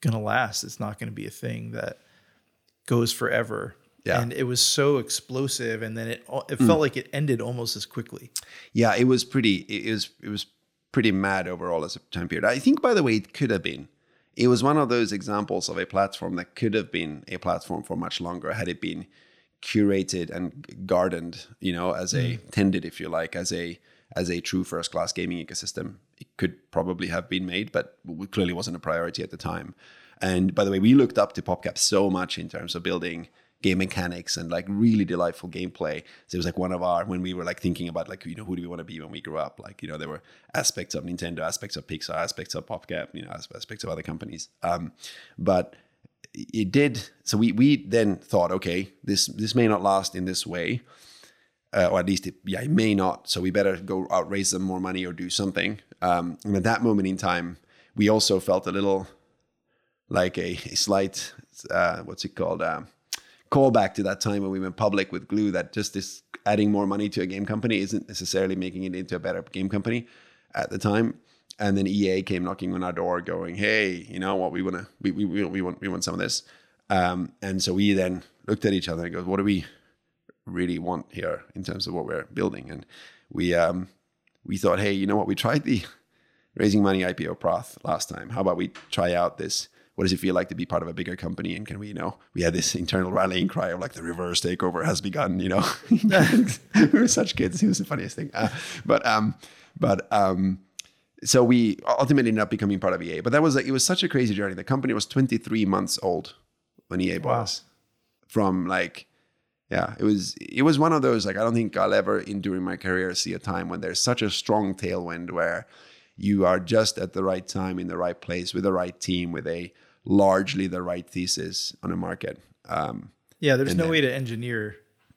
going to last. It's not going to be a thing that goes forever." Yeah. And it was so explosive, and then it it mm. felt like it ended almost as quickly. Yeah, it was pretty. It was it was pretty mad overall as a time period. I think, by the way, it could have been. It was one of those examples of a platform that could have been a platform for much longer had it been curated and gardened, you know, as a mm. tended, if you like, as a as a true first class gaming ecosystem. It could probably have been made, but it clearly wasn't a priority at the time. And by the way, we looked up to PopCap so much in terms of building game mechanics and like really delightful gameplay. So it was like one of our when we were like thinking about like you know who do we want to be when we grow up? Like you know there were aspects of Nintendo, aspects of Pixar, aspects of PopCap, you know aspects of other companies. Um, but it did. So we we then thought, okay, this this may not last in this way. Uh, or at least it, yeah, it may not. So we better go out raise some more money or do something. Um, and at that moment in time, we also felt a little like a, a slight uh, what's it called um, callback to that time when we went public with Glu that just this adding more money to a game company isn't necessarily making it into a better game company at the time. And then EA came knocking on our door, going, "Hey, you know what? We want to, we, we, we want, we want some of this." Um, and so we then looked at each other and goes, "What do we really want here in terms of what we're building?" And we um, we thought, "Hey, you know what? We tried the (laughs) raising money IPO Proth last time. How about we try out this what does it feel like to be part of a bigger company? And can we, you know, we had this internal rallying cry of like the reverse takeover has begun, you know, (laughs) we were such kids. It was the funniest thing. Uh, but, um, but, um, so we ultimately ended up becoming part of EA, but that was like, it was such a crazy journey. The company was 23 months old when EA bought wow. us from like, yeah, it was, it was one of those, like, I don't think I'll ever in during my career see a time when there's such a strong tailwind where you are just at the right time in the right place with the right team with a largely the right thesis on a market. Um, yeah, there's no then, way to engineer.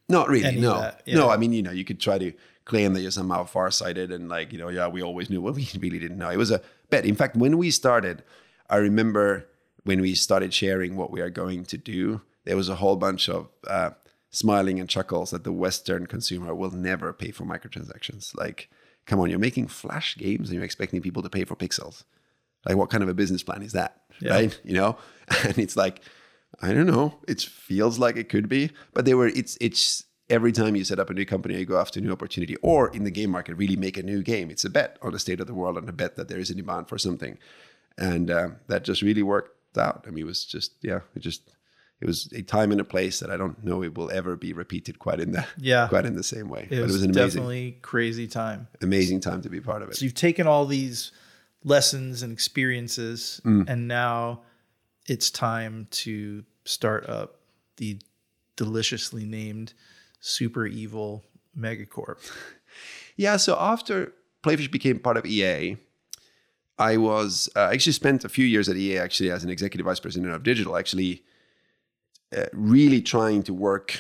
Not really. No, that, no. I mean, you know, you could try to claim that you're somehow farsighted and like, you know, yeah, we always knew. Well, (laughs) we really didn't know. It was a bet. In fact, when we started, I remember when we started sharing what we are going to do, there was a whole bunch of uh, smiling and chuckles that the Western consumer will never pay for microtransactions. Like, come on, you're making flash games and you're expecting people to pay for pixels. Like, what kind of a business plan is that? Yeah. Right? You know? (laughs) And it's like, I don't know. It feels like it could be, but they were, it's, it's, every time you set up a new company, you go after a new opportunity, or in the game market, really make a new game. It's a bet on the state of the world and a bet that there is a demand for something. And uh, that just really worked out. I mean, it was just, yeah, it just, it was a time and a place that I don't know it will ever be repeated quite in the yeah (laughs) quite in the same way. It, was, it was, an amazing, definitely crazy time. Amazing time to be part of it. So you've taken all these lessons and experiences, mm. and now it's time to start up the deliciously named Super Evil Megacorp. (laughs) yeah. So after Playfish became part of EA, I was uh, actually spent a few years at EA actually as an executive vice president of digital. Actually uh, really trying to work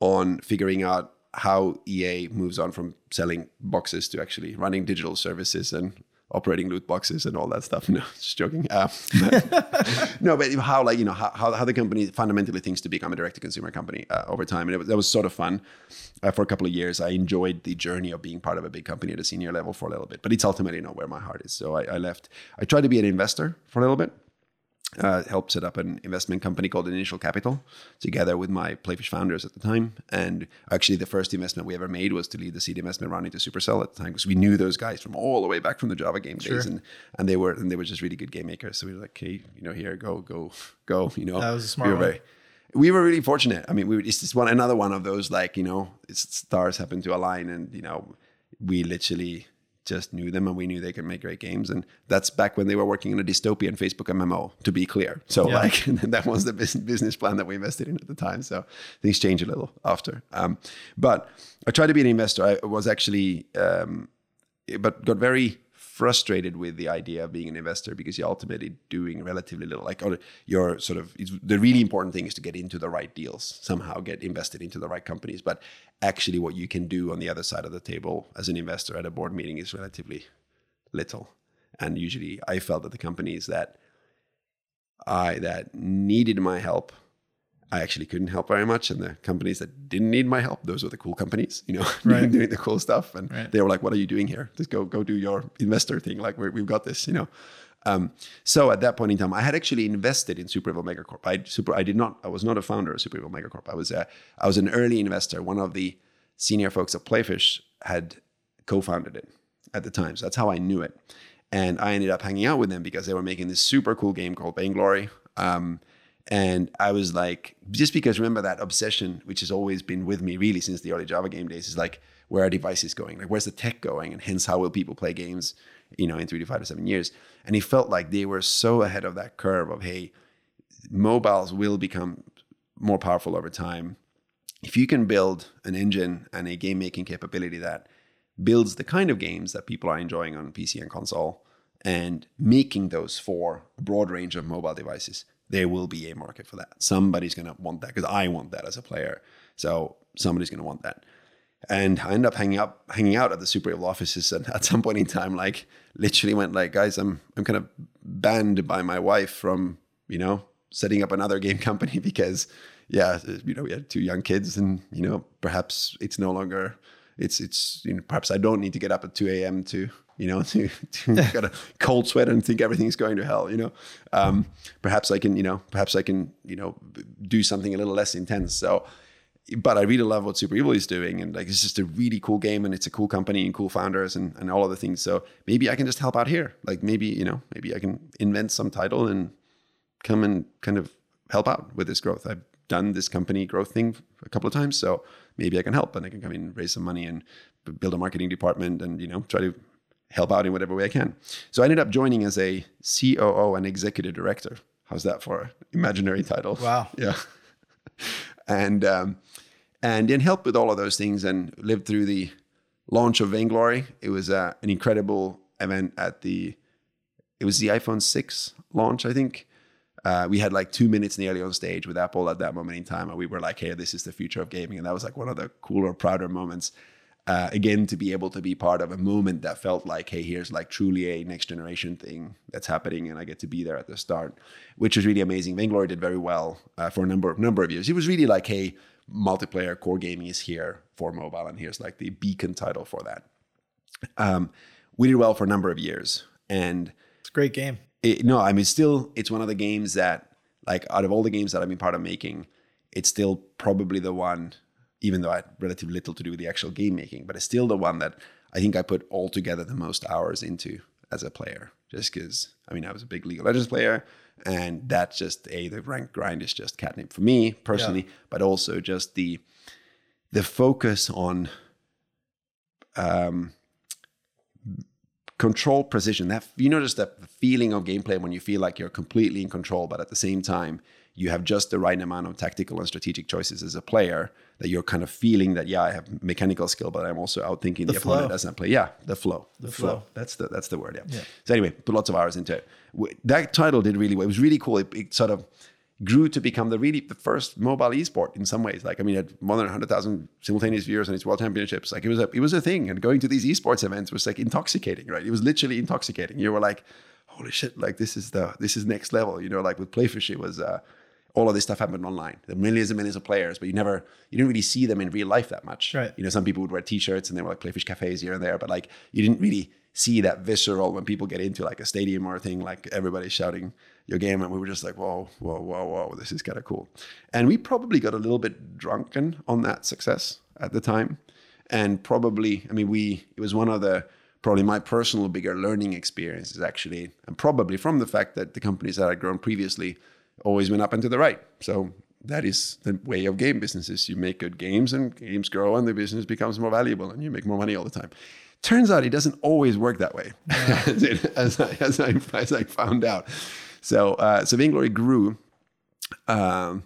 on figuring out how EA moves on from selling boxes to actually running digital services and operating loot boxes and all that stuff. (laughs) No, just joking. Uh, but, (laughs) no, but how like you know how, how the company fundamentally thinks to become a direct to consumer company uh, over time, and it was, that was sort of fun uh, for a couple of years. I enjoyed the journey of being part of a big company at a senior level for a little bit, but it's ultimately not where my heart is. So I, I left. I tried to be an investor for a little bit uh, helped set up an investment company called Initial Capital together with my Playfish founders at the time. And actually, the first investment we ever made was to lead the seed investment round into Supercell at the time because we knew those guys from all the way back from the Java game sure. days, and and they were and they were just really good game makers. So we were like, hey, you know, here, go, go, go. You know, that was a smart we were, very, we were really fortunate. I mean, we, it's just one another one of those like you know, stars happen to align, and you know, we literally just knew them and we knew they could make great games. And that's back when they were working on a dystopian Facebook MMO, to be clear. So yeah. like (laughs) that was the business plan that we invested in at the time. So things change a little after. Um, but I tried to be an investor. I was actually, um, but got very frustrated with the idea of being an investor because you're ultimately doing relatively little. Like you're sort of the really important thing is to get into the right deals, somehow get invested into the right companies. But actually, what you can do on the other side of the table as an investor at a board meeting is relatively little. And usually, I felt that the companies that I that needed my help I actually couldn't help very much. And the companies that didn't need my help, those were the cool companies, you know, (laughs) right. doing the cool stuff. And right. they were like, what are you doing here? Just go, go do your investor thing. Like we have got this, you know? Um, so at that point in time, I had actually invested in Super Evil Megacorp. I super, I did not, I was not a founder of Super Evil Megacorp. I was a, I was an early investor. One of the senior folks at Playfish had co-founded it at the time. So that's how I knew it. And I ended up hanging out with them because they were making this super cool game called Vainglory. Um, And I was like, just because remember that obsession, which has always been with me really since the early Java game days, is like, where are devices going? Like, where's the tech going? And hence, how will people play games, you know, in three to five to seven years? And he felt like they were so ahead of that curve of, hey, mobiles will become more powerful over time. If you can build an engine and a game making capability that builds the kind of games that people are enjoying on PC and console and making those for a broad range of mobile devices, there will be a market for that. Somebody's going to want that because I want that as a player. So somebody's going to want that. And I ended up hanging up, hanging out at the Super Evil offices, and at some point in time, like literally went like, guys, I'm I'm kind of banned by my wife from you know setting up another game (laughs) company because yeah, you know we had two young kids, and you know perhaps it's no longer it's it's you know perhaps I don't need to get up at two a.m. to you know, (laughs) to, to got a cold sweat and think everything's going to hell, you know. Um, perhaps I can, you know, perhaps I can, you know, do something a little less intense. So, but I really love what Super Evil is doing, and like it's just a really cool game, and it's a cool company and cool founders and and all of the things. So maybe I can just help out here. Like maybe you know, maybe I can invent some title and come and kind of help out with this growth. I've done this company growth thing a couple of times, so maybe I can help and I can come in, raise some money, and build a marketing department, and you know, try to help out in whatever way I can. So I ended up joining as a COO and executive director. How's that for imaginary title? Wow. (laughs) Yeah. and um, and then helped with all of those things and lived through the launch of Vainglory. It was uh, an incredible event at the it was the iPhone 6 launch, I think. Uh, we had like two minutes nearly on stage with Apple at that moment in time, and we were like, "Hey, this is the future of gaming," and that was like one of the cooler, prouder moments uh, again to be able to be part of a moment that felt like hey here's like truly a next generation thing that's happening and i get to be there at the start which was really amazing. Vainglory did very well uh, for a number of number of years. It was really like hey multiplayer core gaming is here for mobile and here's like the beacon title for that. Um, we did well for a number of years and it's a great game. it, no i mean still it's one of the games that like out of all the games that i've been part of making it's still probably the one even though I had relatively little to do with the actual game making, but it's still the one that I think I put altogether the most hours into as a player. Just because, I mean, I was a big League of Legends player, and that's just a the rank grind is just catnip for me personally, yeah. but also just the the focus on um, control precision. That you notice that feeling of gameplay when you feel like you're completely in control, but at the same time you have just the right amount of tactical and strategic choices as a player that you're kind of feeling that yeah I have mechanical skill but I'm also outthinking the, the opponent as I play yeah the flow the, the flow. flow. that's the that's the word yeah. yeah. so anyway put lots of hours into it that title did really well it was really cool it, it sort of grew to become the really the first mobile esport in some ways. Like I mean, it had more than hundred thousand simultaneous viewers on its world championships. Like it was a it was a thing, and going to these esports events was like intoxicating, right? It was literally intoxicating. You were like, holy shit, like this is the this is next level. You know, like with Playfish, it was. Uh, all of this stuff happened online. There were millions and millions of players, but you never, you didn't really see them in real life that much. Right. You know, some people would wear T-shirts and they were like Playfish cafes here and there, but like you didn't really see that visceral when people get into like a stadium or a thing, like everybody's shouting your game, and we were just like, whoa, whoa, whoa, whoa, this is kind of cool. And we probably got a little bit drunken on that success at the time, and probably, I mean, we it was one of the probably my personal bigger learning experiences actually, and probably from the fact that the companies that I'd grown previously always went up and to the right. So that is the way of game businesses. You make good games and games grow and the business becomes more valuable and you make more money all the time. Turns out it doesn't always work that way, (laughs) yeah. as, I, as, I, as, I, found out. So, uh, so Vainglory grew. Um,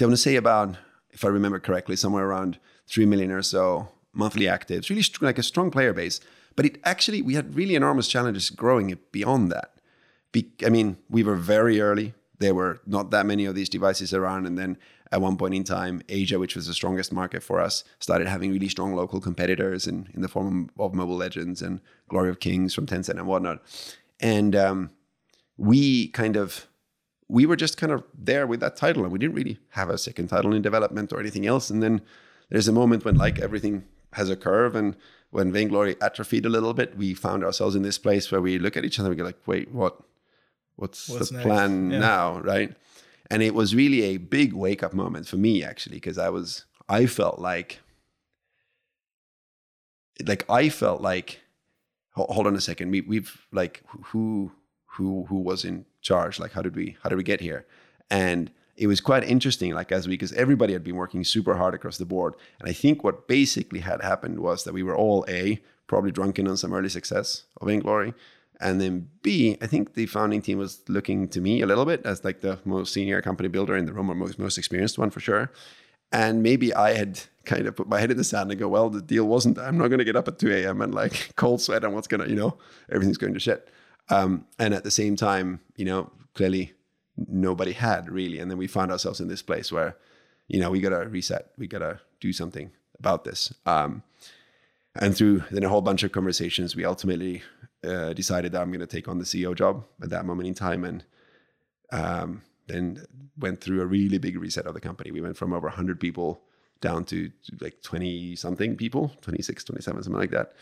I want to say about, if I remember correctly, somewhere around 3 million or so monthly actives, really like a strong player base. But it actually, we had really enormous challenges growing it beyond that. Be, I mean, we were very early there were not that many of these devices around. And then at one point in time, Asia, which was the strongest market for us, started having really strong local competitors in, in the form of Mobile Legends and Glory of Kings from Tencent and whatnot. And um, we kind of we were just kind of there with that title and we didn't really have a second title in development or anything else. And then there's a moment when like everything has a curve and when Vainglory atrophied a little bit, we found ourselves in this place where we look at each other and we go like, wait, what? What's, what's the next? plan yeah. now, right? And it was really a big wake up moment for me actually, because I was I felt like like I felt like hold on a second, we we've like who who who was in charge? Like how did we how did we get here? And it was quite interesting, like as we, because everybody had been working super hard across the board. And I think what basically had happened was that we were all A, probably drunken on some early success of Vainglory. And then B, I think the founding team was looking to me a little bit as like the most senior company builder in the room or most, most experienced one for sure. And maybe I had kind of put my head in the sand and go, well, the deal wasn't, I'm not going to get up at 2 a.m. and like (laughs) cold sweat and what's going to, you know, everything's going to shit. Um, and at the same time, you know, clearly nobody had really. And then we found ourselves in this place where, you know, we got to reset, we got to do something about this. Um, and through then a whole bunch of conversations, we ultimately uh, decided that I'm going to take on the CEO job at that moment in time. And um, then went through a really big reset of the company. We went from over 100 people down to, like 20 something people 26 27 something like that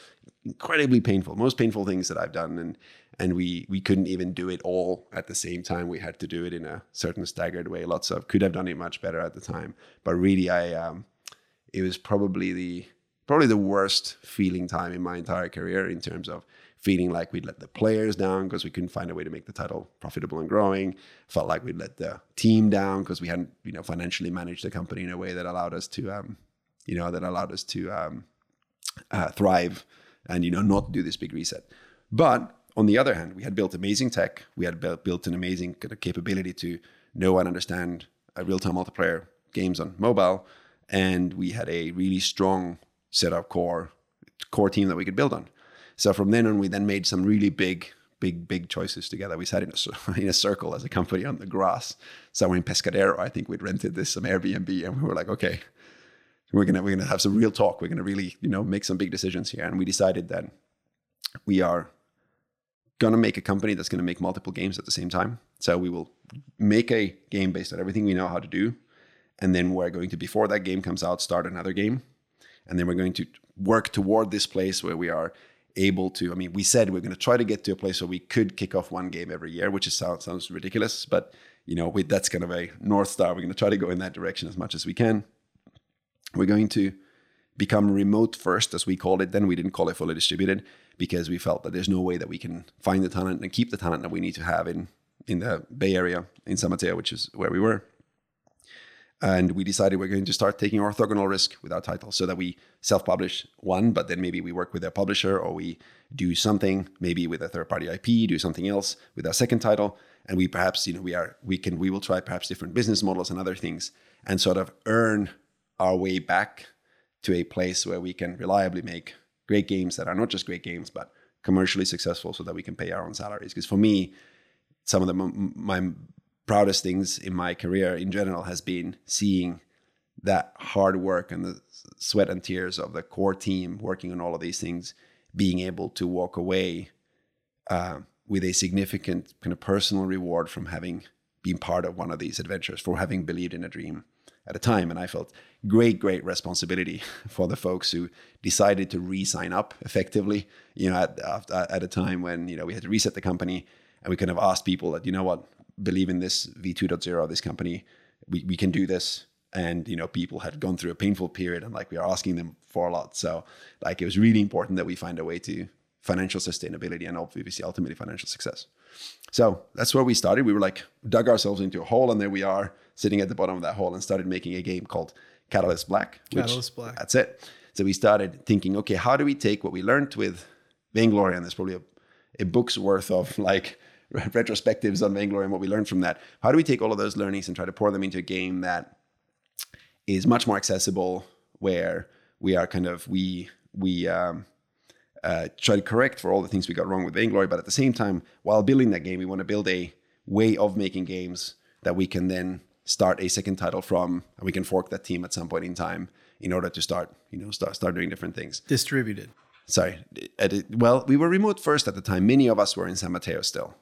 incredibly painful most painful things that i've done and and we we couldn't even do it all at the same time we had to do it in a certain staggered way lots of could have done it much better at the time but really i um it was probably the probably the worst feeling time in my entire career in terms of feeling like we'd let the players down because we couldn't find a way to make the title profitable and growing. Felt like we'd let the team down because we hadn't, you know, financially managed the company in a way that allowed us to, um, you know, that allowed us to um, uh, thrive and you know not do this big reset. But on the other hand, we had built amazing tech. We had built, an amazing kind of capability to know and understand real-time multiplayer games on mobile, and we had a really strong set setup core core team that we could build on. So from then on, we then made some really big, big, big choices together. We sat in a, (laughs) in a circle as a company on the grass somewhere in Pescadero. I think we'd rented this some Airbnb, and we were like, okay, we're gonna we're gonna have some real talk. We're gonna really you know make some big decisions here. And we decided that we are gonna make a company that's gonna make multiple games at the same time. So we will make a game based on everything we know how to do, and then we're going to before that game comes out start another game, and then we're going to work toward this place where we are able to. I mean, we said we're going to try to get to a place where we could kick off one game every year, which is, sounds sounds ridiculous, but you know, we, that's kind of a north star. We're going to try to go in that direction as much as we can. We're going to become remote first, as we called it. Then we didn't call it fully distributed because we felt that there's no way that we can find the talent and keep the talent that we need to have in in the Bay Area in San Mateo, which is where we were and we decided we're going to start taking orthogonal risk with our title so that we self-publish one but then maybe we work with a publisher or we do something maybe with a third-party ip do something else with our second title. And we perhaps you know we are we can we will try perhaps different business models and other things and sort of earn our way back to a place where we can reliably make great games that are not just great games but commercially successful so that we can pay our own salaries. Because for me some of the my proudest things in my career in general has been seeing that hard work and the sweat and tears of the core team working on all of these things being able to walk away uh, with a significant kind of personal reward from having been part of one of these adventures for having believed in a dream at a time. And i felt great great responsibility (laughs) for the folks who decided to re-sign up effectively you know at, at a time when you know we had to reset the company and we kind of asked people that you know what believe in this V2.0, this company. We, we can do this. And, you know, people had gone through a painful period and like we are asking them for a lot. So like it was really important that we find a way to financial sustainability and obviously ultimately financial success. So that's where we started. We were like dug ourselves into a hole and there we are sitting at the bottom of that hole and started making a game called Catalyst Black. Catalyst Black. That's it. So we started thinking, okay, how do we take what we learned with Vainglory and there's probably a, a book's worth of like (laughs) retrospectives on Vainglory and what we learned from that. How do we take all of those learnings and try to pour them into a game that is much more accessible, where we are kind of we we um, uh, try to correct for all the things we got wrong with Vainglory, but at the same time, while building that game, we want to build a way of making games that we can then start a second title from, and we can fork that team at some point in time in order to start, you know, start start doing different things. Distributed. Sorry, well, we were remote first at the time. Many of us were in San Mateo still.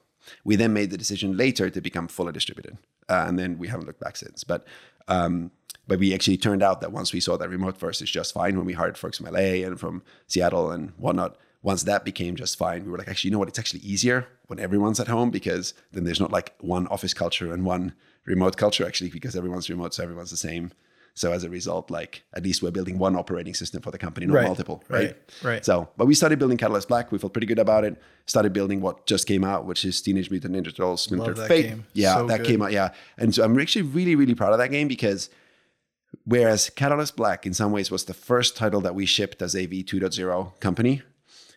We then made the decision later to become fully distributed, uh, and then we haven't looked back since. But um, but we actually turned out that once we saw that remote first is just fine when we hired folks from LA and from Seattle and whatnot. Once that became just fine, we were like, actually, you know what? It's actually easier when everyone's at home because then there's not like one office culture and one remote culture actually because everyone's remote, so everyone's the same So as a result, like at least we're building one operating system for the company, not Right, multiple, right? right, right. So, but we started building Catalyst Black. We felt pretty good about it. Started building what just came out, which is Teenage Mutant Ninja Turtles: Splintered Fate. game. Yeah, So that good. came out. Yeah, and so I'm actually really, really proud of that game because whereas Catalyst Black in some ways was the first title that we shipped as a V2.0 company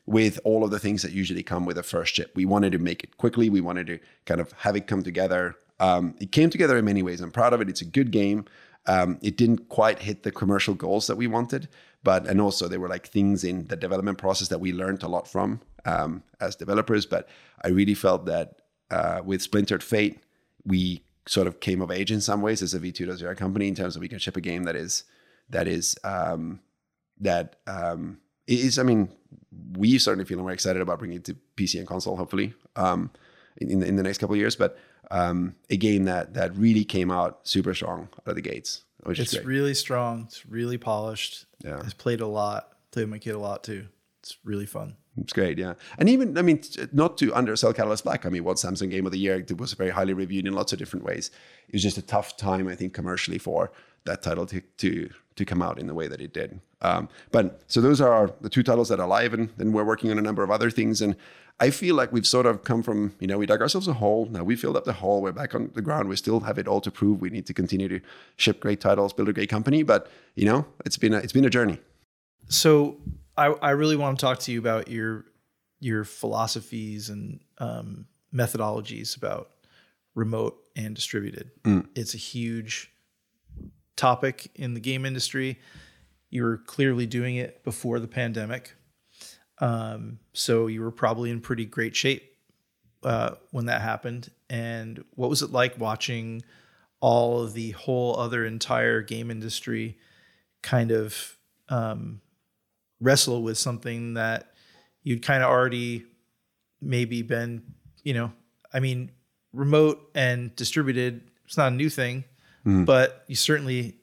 with all of the things that usually come with a first ship. We wanted to make it quickly. We wanted to kind of have it come together. Um, it came together in many ways. I'm proud of it. It's a good game. Um, it didn't quite hit the commercial goals that we wanted, but and also there were like things in the development process that we learned a lot from um, as developers. But I really felt that uh, with Splintered Fate, we sort of came of age in some ways as a V2.0 company in terms of we can ship a game that is that is um, that um, is. I mean, we certainly feel more excited about bringing it to PC and console, hopefully, um, in in the next couple of years. But um, a game that that really came out super strong out of the gates, which It's really strong. It's really polished. Yeah. I've played a lot. Played my kid a lot too. It's really fun. It's great, yeah. And even, I mean, not to undersell Catalyst Black. I mean, what Samsung Game of the Year it was very highly reviewed in lots of different ways. It was just a tough time, I think, commercially for that title to to to come out in the way that it did. Um, but so those are our, the two titles that are live, and then we're working on a number of other things. And I feel like we've sort of come from, you know, we dug ourselves a hole. Now we filled up the hole. We're back on the ground. We still have it all to prove. We need to continue to ship great titles, build a great company. But you know, it's been a, it's been a journey. So I, I really want to talk to you about your your philosophies and um, methodologies about remote and distributed. It's a huge topic in the game industry. You were clearly doing it before the pandemic, um, so you were probably in pretty great shape uh, when that happened. And what was it like watching all of the whole other entire game industry kind of um, wrestle with something that you'd kind of already maybe been, you know, I mean, remote and distributed, it's not a new thing, but you certainly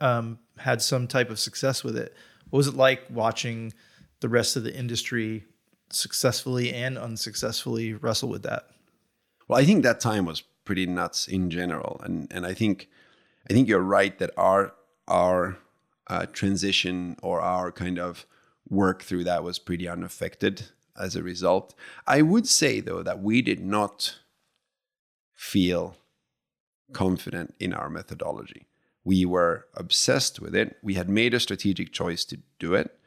um, had some type of success with it. What was it like watching the rest of the industry successfully and unsuccessfully wrestle with that? Well, I think that time was pretty nuts in general, and and I think I think you're right that our our uh, transition or our kind of work through that was pretty unaffected as a result. I would say though that we did not feel confident in our methodology. We were obsessed with it. We had made a strategic choice to do it.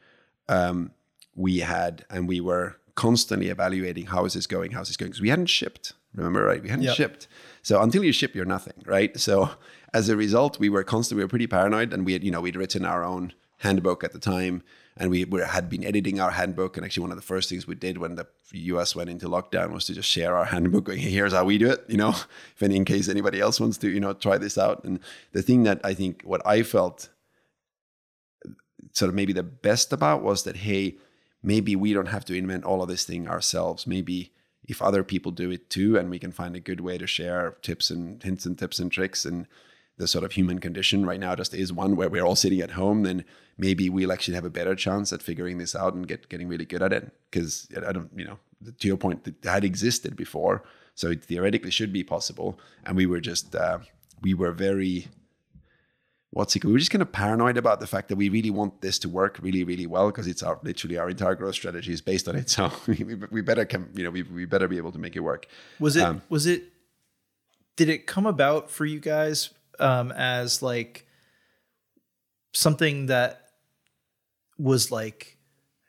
Um, we had, and we were constantly evaluating how is this going, how's this going, because we hadn't shipped. Remember, right? We hadn't Yep. shipped. So until you ship, you're nothing, right? So as a result, we were constantly, we were pretty paranoid, and we had, you know, we'd written our own handbook at the time, and we were, had been editing our handbook. And actually, one of the first things we did when the U.S. went into lockdown was to just share our handbook, going, "Here's how we do it," you know, (laughs) if any, in case anybody else wants to, you know, try this out. And the thing that I think what I felt sort of maybe the best about was that hey maybe we don't have to invent all of this thing ourselves. Maybe if other people do it too and we can find a good way to share tips and hints and tips and tricks and the sort of human condition right now just is one where we're all sitting at home then maybe we'll actually have a better chance at figuring this out and get getting really good at it. Because i don't you know to your point it had existed before so it theoretically should be possible. And we were just uh, we were very what's it? We were just kind of paranoid about the fact that we really want this to work really, really well because it's our literally our entire growth strategy is based on it. (laughs) So we, we better come, you know, we, we better be able to make it work. Was it Um, was it did it come about for you guys um as like something that was like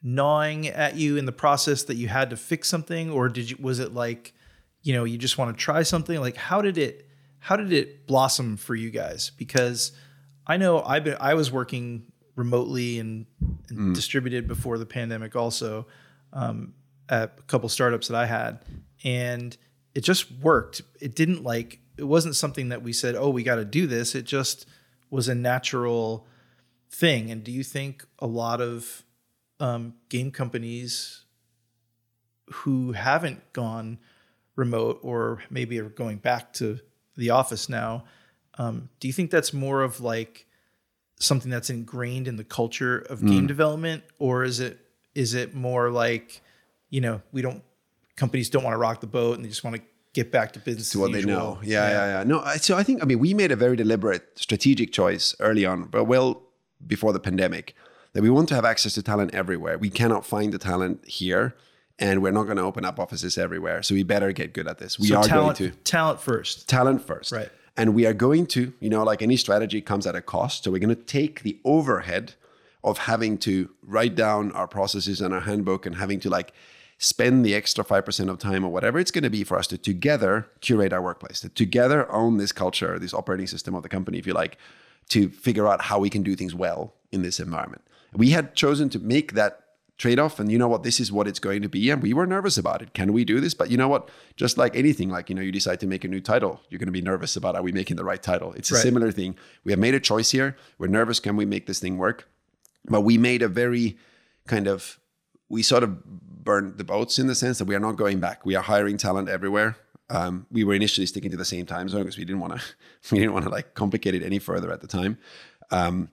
gnawing at you in the process that you had to fix something or did you was it like you know you just want to try something like how did it how did it blossom for you guys because I know I've been I was working remotely and, and distributed before the pandemic also um, at a couple startups that I had, and it just worked. It didn't like it wasn't something that we said, "Oh, we got to do this." It just was a natural thing. And do you think a lot of um, game companies who haven't gone remote or maybe are going back to the office now, um, do you think that's more of like something that's ingrained in the culture of game development, or is it is it more like you know we don't companies don't want to rock the boat and they just want to get back to business to as what they know. Yeah, yeah, yeah, No, I- so I think I mean we made a very deliberate strategic choice early on, but well before the pandemic, that we want to have access to talent everywhere. We cannot find the talent here, and we're not going to open up offices everywhere. So we better get good at this. We So are talent, going to talent first. talent first, Right. And we are going to, you know, like any strategy comes at a cost. So we're going to take the overhead of having to write down our processes and our handbook and having to like spend the extra 5% of time or whatever it's going to be for us to together curate our workplace, to together own this culture, this operating system of the company, if you like, to figure out how we can do things well in this environment. We had chosen to make that trade-off and you know what this is what it's going to be and we were nervous about it. Can we do this? But you know what? Just like anything like you know you decide to make a new title you're going to be nervous about are we making the right title? It's a Right. similar thing. We have made a choice here. We're nervous can we make this thing work? But we made a very kind of we sort of burned the boats in the sense that we are not going back. We are hiring talent everywhere. Um, we were initially sticking to the same time zone because we didn't want to (laughs) we didn't want to like complicate it any further at the time. Um,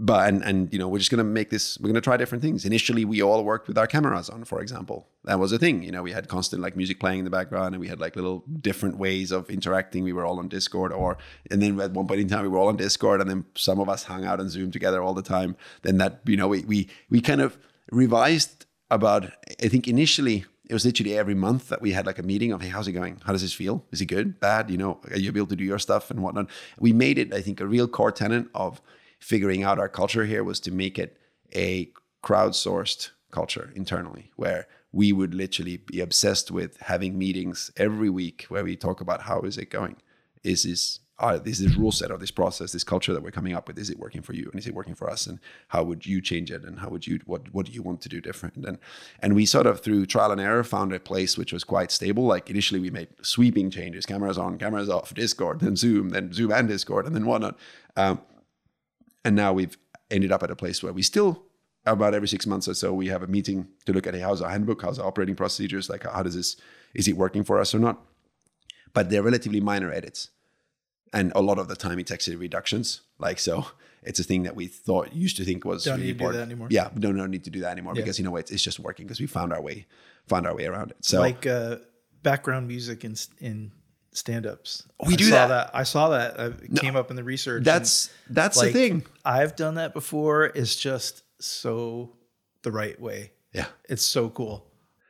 but and and you know we're just going to make this we're going to try different things. Initially we all worked with our cameras on for example. That was a thing you know we had constant like music playing in the background and we had like little different ways of interacting. We were all on discord or and then at one point in time we were all on discord and then some of us hung out on zoom together all the time. Then that you know we we, we kind of revised about i think initially it was literally every month that we had like a meeting of hey how's it going? How does this feel? Is it good? Bad? You know are you able to do your stuff and whatnot? We made it i think a real core tenant of figuring out our culture here was to make it a crowdsourced culture internally where we would literally be obsessed with having meetings every week where we talk about how is it going? Is this uh, this rule set or this process this culture that we're coming up with is it working for you and is it working for us? And how would you change it? And how would you what what do you want to do different? And and we sort of through trial and error found a place which was quite stable. Like initially we made sweeping changes cameras on cameras off discord then zoom then zoom and discord and then whatnot. Um, and now we've ended up at a place where we still about every six months or so we have a meeting to look at hey how's our handbook how's our operating procedures like how does this is it working for us or not but they're relatively minor edits and a lot of the time it's actually reductions like so it's a thing that we thought used to think was Don't really need to do that important. anymore. yeah we don't, don't need to do that anymore Yeah. because you know it's, it's just working because we found our way found our way around it so like uh, background music in in stand-ups. We I do saw that. I saw that. It came up in the research. that's that's like, the thing I've done that before. It's just so the right way. yeah It's so cool.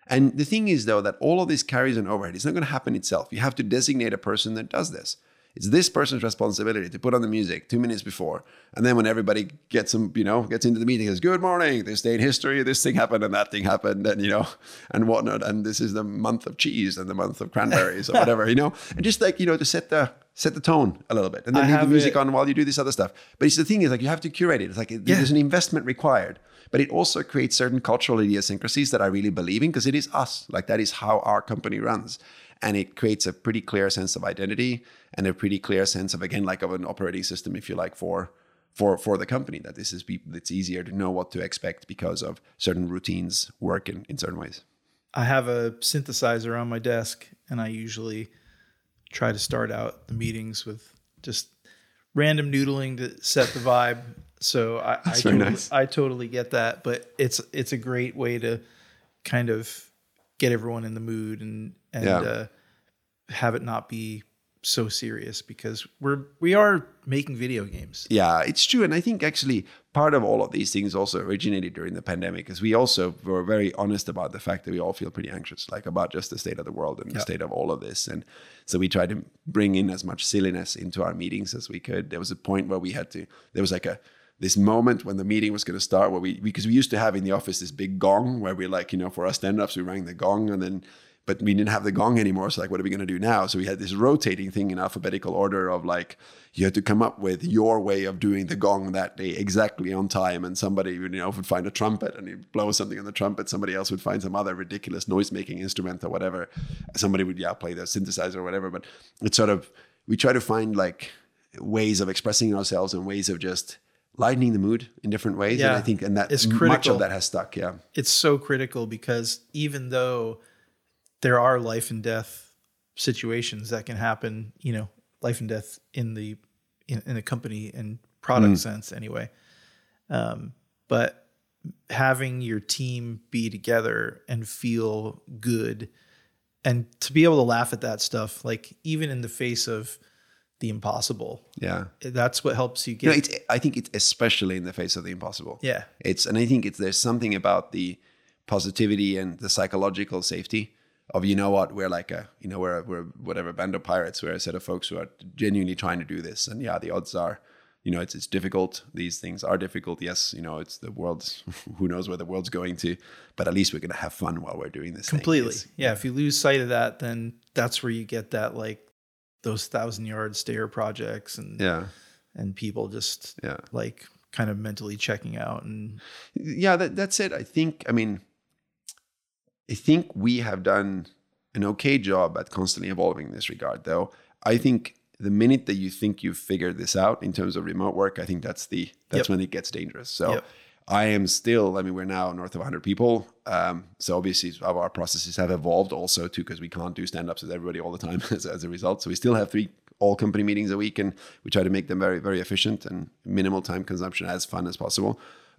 And the thing is, though, that all of this carries an overhead. It's not going to happen itself. You have to designate a person that does this. It's this person's responsibility to put on the music two minutes before. And then when everybody gets them, you know, gets into the meeting, says, Good morning, this day in history, this thing happened and that thing happened, and you know, and whatnot. And this is the month of cheese and the month of cranberries or whatever, you know. And just like, you know, to set the set the tone a little bit. And then leave the music it- on while you do this other stuff. But it's the thing is like you have to curate it. It's like there's an investment required. But it also creates certain cultural idiosyncrasies that I really believe in because it is us. Like that is how our company runs. And it creates a pretty clear sense of identity and a pretty clear sense of again, like of an operating system, if you like, for for for the company. That this is people it's easier to know what to expect because of certain routines work in, in certain ways. I have a synthesizer on my desk, and I usually try to start out the meetings with just random noodling to set the vibe. So I, (laughs) I, totally, nice. I totally get that, but it's it's a great way to kind of get everyone in the mood and and Yeah. uh, have it not be so serious because we're we are making video games. Yeah, it's true. And I think actually part of all of these things also originated during the pandemic because we also were very honest about the fact that we all feel pretty anxious, like about just the state of the world and the state of all of this. And so we tried to bring in as much silliness into our meetings as we could. There was a point where we had to, there was like a, this moment when the meeting was going to start where we, because we used to have in the office this big gong where we like, you know, for our stand-ups, we rang the gong and then but we didn't have the gong anymore. So like, what are we going to do now? So we had this rotating thing in alphabetical order of like, you had to come up with your way of doing the gong that day exactly on time. And somebody, you know, would find a trumpet and he'd blow something on the trumpet. Somebody else would find some other ridiculous noise making instrument or whatever. Somebody would, yeah, play the synthesizer or whatever. But it's sort of, we try to find like ways of expressing ourselves and ways of just lightening the mood in different ways. And Yeah. I think, and that much critical. of that has stuck. Yeah. it's so critical because even though there are life and death situations that can happen, you know, life and death in the in, in the company and product sense anyway. Um, but having your team be together and feel good and to be able to laugh at that stuff, like even in the face of the impossible, Yeah. that's what helps you get. it's, I think it's especially in the face of the impossible. yeah, It's and I think it's there's something about the positivity and the psychological safety of you know what we're like a you know we're we're whatever band of pirates we're a set of folks who are genuinely trying to do this. And yeah the odds are you know it's it's difficult. These things are difficult. Yes you know it's the world's (laughs) who knows where the world's going to but at least we're gonna have fun while we're doing this completely. Yeah, if you lose sight of that, then that's where you get that like those thousand yard stare projects and yeah. and people just yeah. like kind of mentally checking out and yeah that, that's it. I think i mean i think we have done an okay job at constantly evolving in this regard though. I think the minute that you think you've figured this out in terms of remote work i think that's the that's Yep. when it gets dangerous. So Yep. i am still i mean we're now north of 100 people. Um, so obviously our processes have evolved also too because we can't do stand-ups with everybody all the time (laughs) as, as a result. So we still have three all company meetings a week and we try to make them very very efficient and minimal time consumption as fun as possible.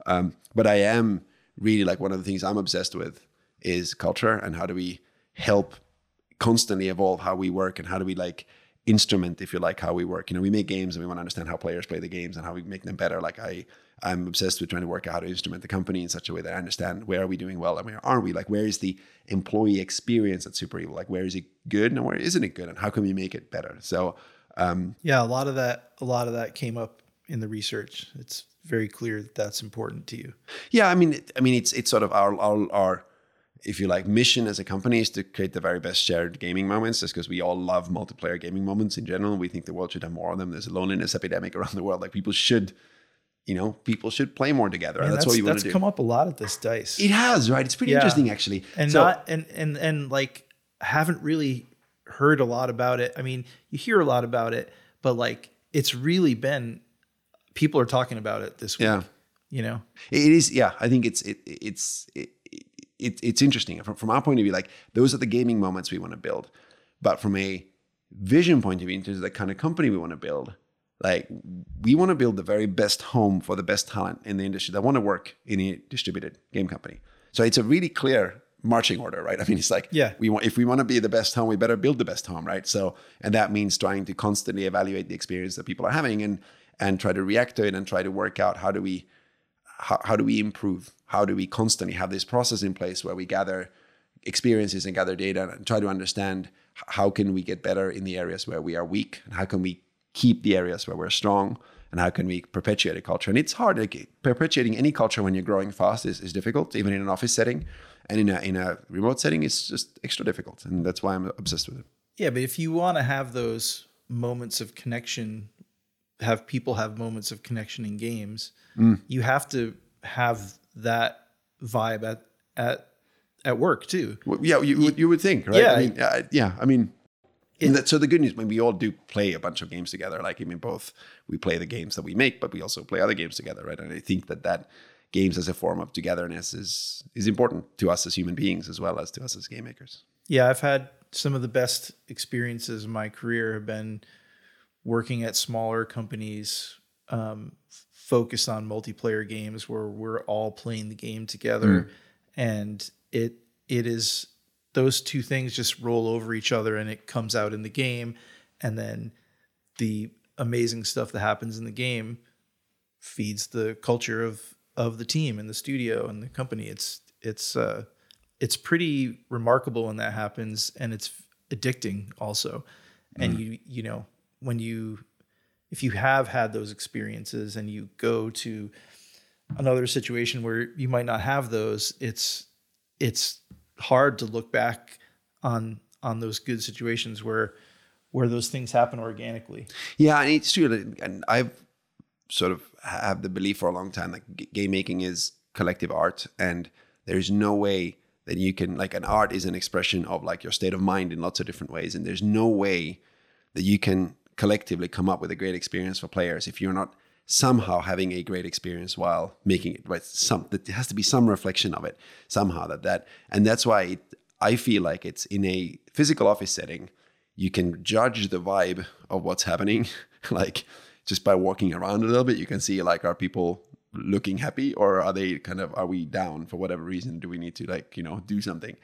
Um, but i am really like one of the things i'm obsessed with is culture and how do we help constantly evolve how we work and how do we like instrument if you like how we work. You know we make games and we want to understand how players play the games and how we make them better. Like i i'm obsessed with trying to work out how to instrument the company in such a way that i understand where are we doing well and where aren't we? Like where is the employee experience at super evil like where is it good and where isn't it good and how can we make it better? So um yeah, a lot of that a lot of that came up in the research. It's very clear that that's important to you. Yeah, I mean, I mean, it's it's sort of our our, our if you like mission as a company is to create the very best shared gaming moments. Just because we all love multiplayer gaming moments in general, we think the world should have more of them. There's a loneliness epidemic (laughs) around the world. Like people should, you know, people should play more together. And that's, what you want that's to do. That's come up a lot at this DICE. it has, right? It's pretty Yeah. interesting actually. and So- not and and and like haven't really heard a lot about it. I mean, you hear a lot about it, but like it's really been people are talking about it this week. Yeah. You know? It is, yeah. I think it's it, it's it, it, it's interesting from from our point of view. Like those are the gaming moments we want to build, but from a vision point of view, in terms of the kind of company we want to build, like we want to build the very best home for the best talent in the industry that want to work in a distributed game company. So it's a really clear marching order, right? I mean, it's like Yeah. we want if we want to be the best home, we better build the best home, right? So and that means trying to constantly evaluate the experience that people are having and and try to react to it and try to work out how do we how, how do we improve? How do we constantly have this process in place where we gather experiences and gather data and try to understand how can we get better in the areas where we are weak and how can we keep the areas where we're strong and how can we perpetuate a culture? And it's hard. Like perpetuating any culture when you're growing fast is, is difficult, even in an office setting. And in a in a remote setting, it's just extra difficult. And that's why I'm obsessed with it. Yeah, but if you want to have those moments of connection, have people have moments of connection in games, Mm. you have to have that vibe at at at work too. Well, yeah, you, would you would think, right? Yeah. I mean, uh, yeah. I mean, It- that, so the good news, when we all do play a bunch of games together, like I mean, both we play the games that we make, but we also play other games together, right? And I think that that games as a form of togetherness is is important to us as human beings as well as to us as game makers. Yeah, I've had some of the best experiences in my career have been working at smaller companies um, focused on multiplayer games where we're all playing the game together, and it it is those two things just roll over each other, and it comes out in the game, and then the amazing stuff that happens in the game feeds the culture of of the team and the studio and the company. It's it's uh, it's pretty remarkable when that happens, and it's addicting also. And you you know when you if you have had those experiences and you go to another situation where you might not have those, it's it's hard to look back on on those good situations where where those things happen organically. Yeah, and it's true. And I've sort of have the belief for a long time that game making is collective art, and there's no way that you can like an art is an expression of like your state of mind in lots of different ways, and there's no way that you can collectively come up with a great experience for players if you're not somehow having a great experience while making it right some that there has to be some reflection of it somehow that that and that's why it, i feel like it's in a physical office setting you can judge the vibe of what's happening (laughs) like just by walking around a little bit you can see like are people looking happy or are they kind of are we down? For whatever reason do we need to like you know do something?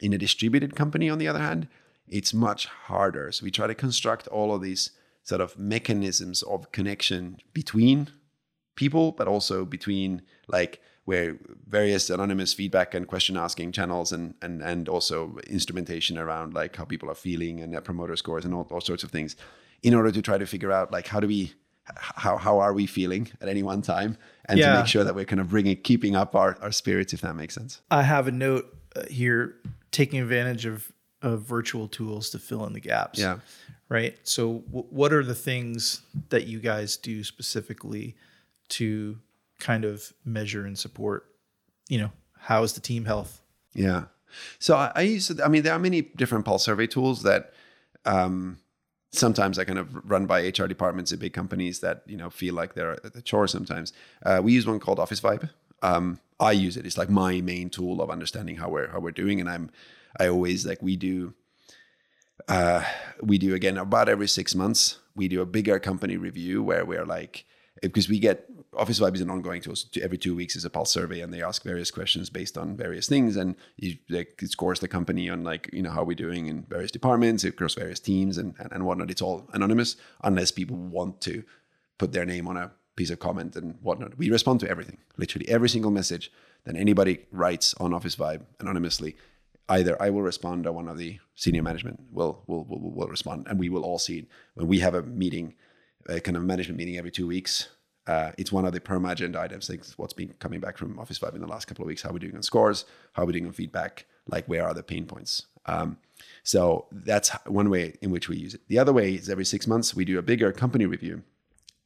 In a distributed company, on the other hand, it's much harder. So we try to construct all of these sort of mechanisms of connection between people, but also between like where various anonymous feedback and question asking channels and and and also instrumentation around like how people are feeling and net promoter scores and all, all sorts of things in order to try to figure out like how do we how how are we feeling at any one time and Yeah. to make sure that we're kind of bringing keeping up our, our spirits if that makes sense I have a note uh, here taking advantage of of virtual tools to fill in the gaps. yeah Right. So, w- what are the things that you guys do specifically to kind of measure and support? You know, how is the team health? Yeah. So I, I use, I mean, there are many different pulse survey tools that um, sometimes are kind of run by HR departments at big companies that, you know, feel like they're a chore sometimes. Uh, we use one called Office Vibe. Um, I use it. It's like my main tool of understanding how we're, how we're doing. And I'm, I always like, we do, uh, we do again about every six months, we do a bigger company review where we're like, because we get Office Vibe is an ongoing tool. So every two weeks is a pulse survey, and they ask various questions based on various things, and you, like, it scores the company on like you know how we're doing in various departments, across various teams, and, and and whatnot. It's all anonymous unless people want to put their name on a piece of comment and whatnot. We respond to everything, literally every single message that anybody writes on Office Vibe anonymously. Either I will respond or one of the senior management will will will, will respond, and we will all see it when we have a meeting, a kind of management meeting every two weeks. Uh, it's one of the perma agenda items. Like what's been coming back from Office Vibe in the last couple of weeks. How are we doing on scores? How are we doing on feedback? Like where are the pain points? Um, so that's one way in which we use it. The other way is every six months we do a bigger company review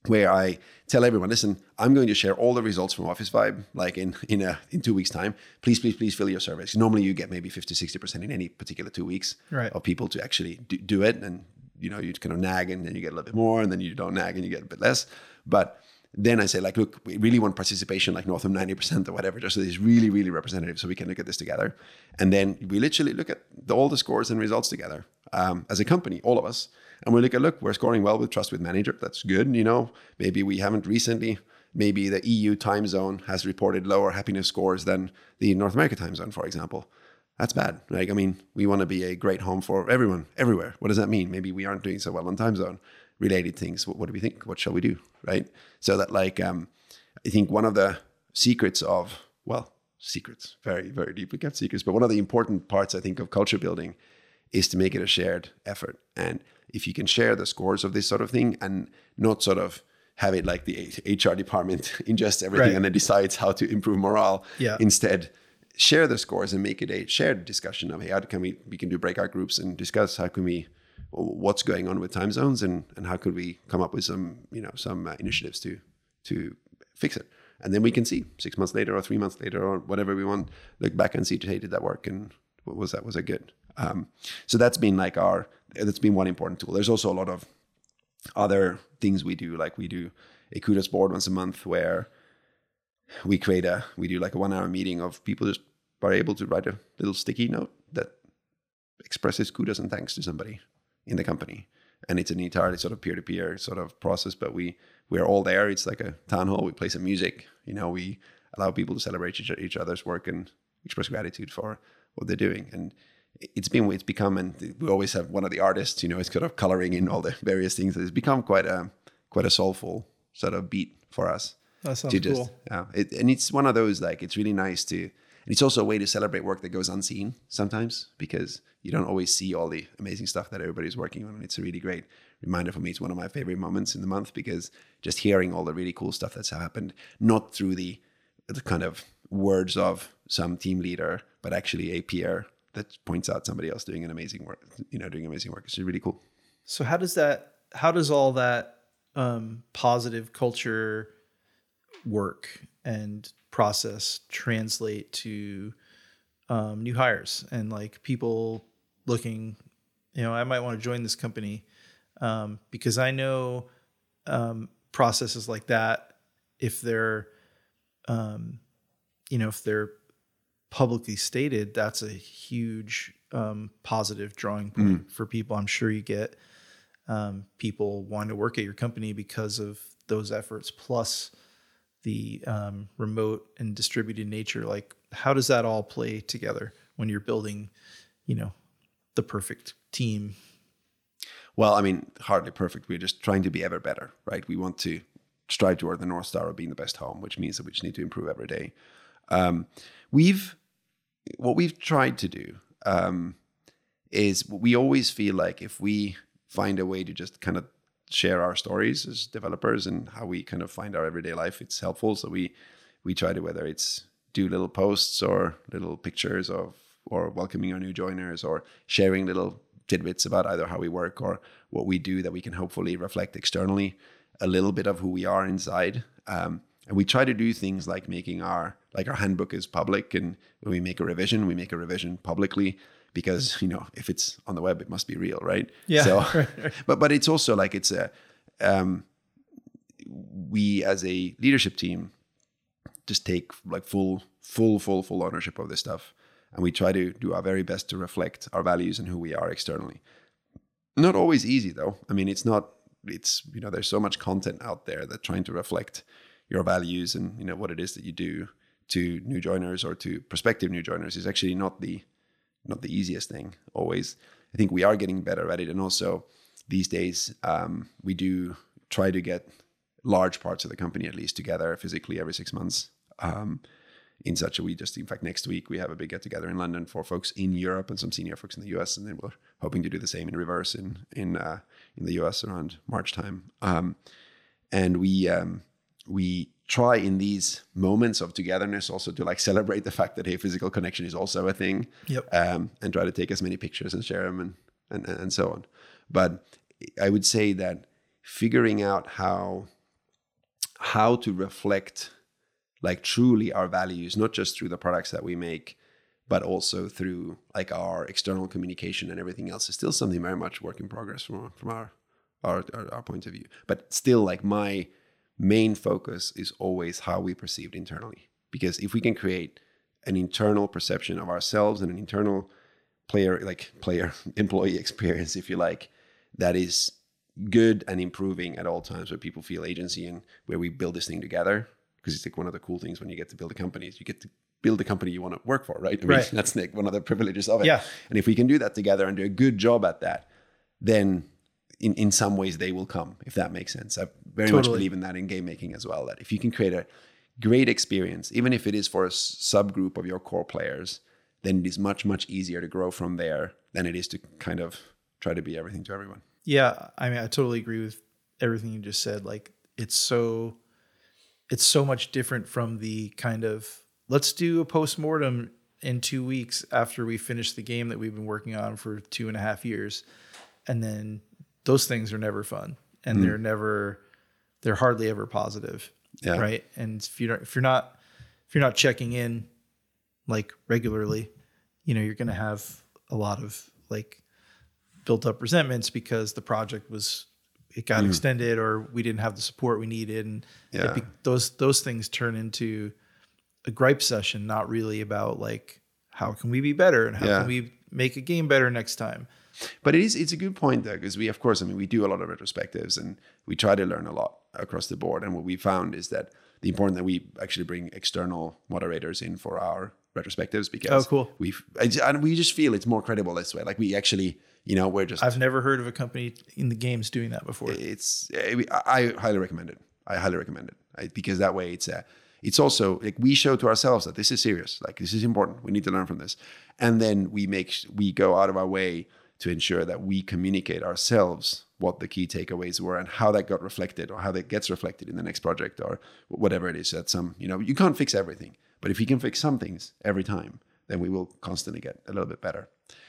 where I tell everyone, listen, I'm going to share all the results from Office Vibe, like in in a in two weeks' time. Please, please, please fill your surveys. Normally, you get maybe 50, 60 percent in any particular two weeks Right. of people to actually do, do it, and you know you kind of nag, and then you get a little bit more, and then you don't nag, and you get a bit less. But then I say, like, look, we really want participation, like north of 90% or whatever, just so it's really, really representative so we can look at this together. And then we literally look at the, all the scores and results together um, as a company, all of us. And we look at, look, we're scoring well with Trust with Manager. That's good. You know, maybe we haven't recently, maybe the EU time zone has reported lower happiness scores than the North America time zone, for example. That's bad. Like, I mean, we want to be a great home for everyone, everywhere. What does that mean? Maybe we aren't doing so well on time zone related things. What, what do we think? What shall we do? Right. So that, like, um, I think one of the secrets of, well, secrets, very, very deeply kept secrets, but one of the important parts, I think, of culture building is to make it a shared effort. And if you can share the scores of this sort of thing and not sort of have it like the HR department (laughs) ingests everything Right. and then decides how to improve morale, Yeah. instead share the scores and make it a shared discussion of hey, how can we we can do breakout groups and discuss how can we what's going on with time zones and and how could we come up with some you know some uh, initiatives to to fix it and then we can see six months later or three months later or whatever we want look back and see hey did that work and what was that was that good um, so that's been like our that's been one important tool. There's also a lot of other things we do. Like we do a kudos board once a month where we create a we do like a one hour meeting of people just are able to write a little sticky note that expresses kudos and thanks to somebody in the company. And it's an entirely sort of peer-to-peer sort of process but we we're all there. It's like a town hall. We play some music. You know we allow people to celebrate each, each other's work and express gratitude for what they're doing. And it's been it's become and we always have one of the artists you know it's kind of coloring in all the (laughs) various things. It's become quite a quite a soulful sort of beat for us That sounds to just cool. yeah. It, and it's one of those like it's really nice to and it's also a way to celebrate work that goes unseen sometimes because you don't always see all the amazing stuff that everybody's working on. And it's a really great reminder for me. It's one of my favorite moments in the month because just hearing all the really cool stuff that's happened not through the the kind of words of some team leader but actually a peer that points out somebody else doing an amazing work you know doing amazing work. It's really cool. So how does that how does all that um, positive culture work and process translate to um, new hires and like people looking, you know, I might want to join this company um, because I know um, processes like that if they're, um, you know, if they're publicly stated, that's a huge um, positive drawing point for people. I'm sure you get um, people wanting to work at your company because of those efforts, plus the um, remote and distributed nature. Like, how does that all play together when you're building you know, the perfect team? Well, I mean, hardly perfect. We're just trying to be ever better, right? We want to strive toward the North Star of being the best home, which means that we just need to improve every day. Um, we've, what we've tried to do um, is we always feel like if we find a way to just kind of share our stories as developers and how we kind of find our everyday life, it's helpful. So we, we try to, whether it's do little posts or little pictures of, or welcoming our new joiners or sharing little tidbits about either how we work or what we do that we can hopefully reflect externally a little bit of who we are inside. Um, and we try to do things like making our like our handbook is public, and when we make a revision, we make a revision publicly because you know if it's on the web, it must be real, right? Yeah. So, (laughs) (laughs) but but it's also like it's a um, we as a leadership team just take like full full full full ownership of this stuff and we try to do our very best to reflect our values and who we are externally not always easy though i mean it's not it's you know there's so much content out there that trying to reflect your values and you know what it is that you do to new joiners or to prospective new joiners is actually not the not the easiest thing always. I think we are getting better at it. And also these days um, we do try to get large parts of the company at least together physically every six months um, in such a we just in fact next week we have a big get together in London for folks in Europe and some senior folks in the US and then we're hoping to do the same in reverse in in uh, in the US around March time. Um, and we um, we try in these moments of togetherness also to like celebrate the fact that hey physical connection is also a thing Yep. um, and try to take as many pictures and share them and, and and so on but I would say that figuring out how how to reflect like truly our values, not just through the products that we make, but also through like our external communication and everything else is still something very much work in progress from from our our, our, our point of view. But still, like my main focus is always how we perceived internally. Because if we can create an internal perception of ourselves and an internal player like player (laughs) employee experience, if you like, that is good and improving at all times where people feel agency and where we build this thing together because it's like one of the cool things when you get to build a company is you get to build the company you want to work for right I mean, Right. (laughs) that's like one of the privileges of it Yeah. and if we can do that together and do a good job at that then in, in some ways they will come if that makes sense. I very much believe in that in game making as well that if you can create a great experience even if it is for a subgroup of your core players then it is much much easier to grow from there than it is to kind of try to be everything to everyone. Yeah, I mean, I totally agree with everything you just said. Like, it's so, it's so much different from the kind of let's do a post mortem in two weeks after we finish the game that we've been working on for two and a half years, and then those things are never fun, and hmm. they're never, they're hardly ever positive, Yeah. right? And if you're if you're not if you're not checking in like regularly, you know, you're gonna have a lot of like built up resentments because the project was it got hmm. extended or we didn't have the support we needed and it Yeah. be- those those things turn into a gripe session not really about like how can we be better and how Yeah. can we make a game better next time But it is it's a good point though, because we of course I mean we do a lot of retrospectives and we try to learn a lot across the board. And what we found is that the important that we actually bring external moderators in for our retrospectives because Oh, cool. we and we just feel it's more credible this way. Like we actually you know we're just i've never heard of a company in the games doing that before it's eh, I, I highly recommend it. I highly recommend it I, because that way it's a it's also like we show to ourselves that this is serious, like this is important. We need to learn from this, and then we make we go out of our way to ensure that we communicate ourselves what the key takeaways were and how that got reflected or how that gets reflected in the next project or whatever it is. That some you know you can't fix everything, but if you can fix some things every time, then we will constantly get a little bit better.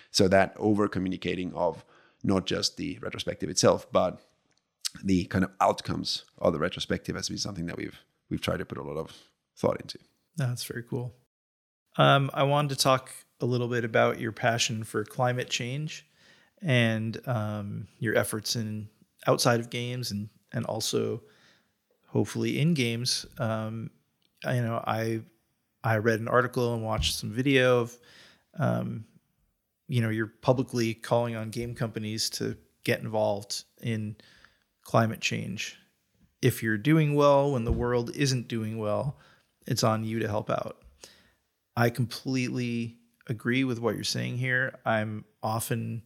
So that over communicating of not just the retrospective itself, but the kind of outcomes of the retrospective has been something that we've we've tried to put a lot of thought into. That's very cool. Um, I wanted to talk a little bit about your passion for climate change and um, your efforts in outside of games and and also hopefully in games. Um, I, you know, I I read an article and watched some video of, um, you know, you're publicly calling on game companies to get involved in climate change. If you're doing well when the world isn't doing well, it's on you to help out. I completely agree with what you're saying here. I'm often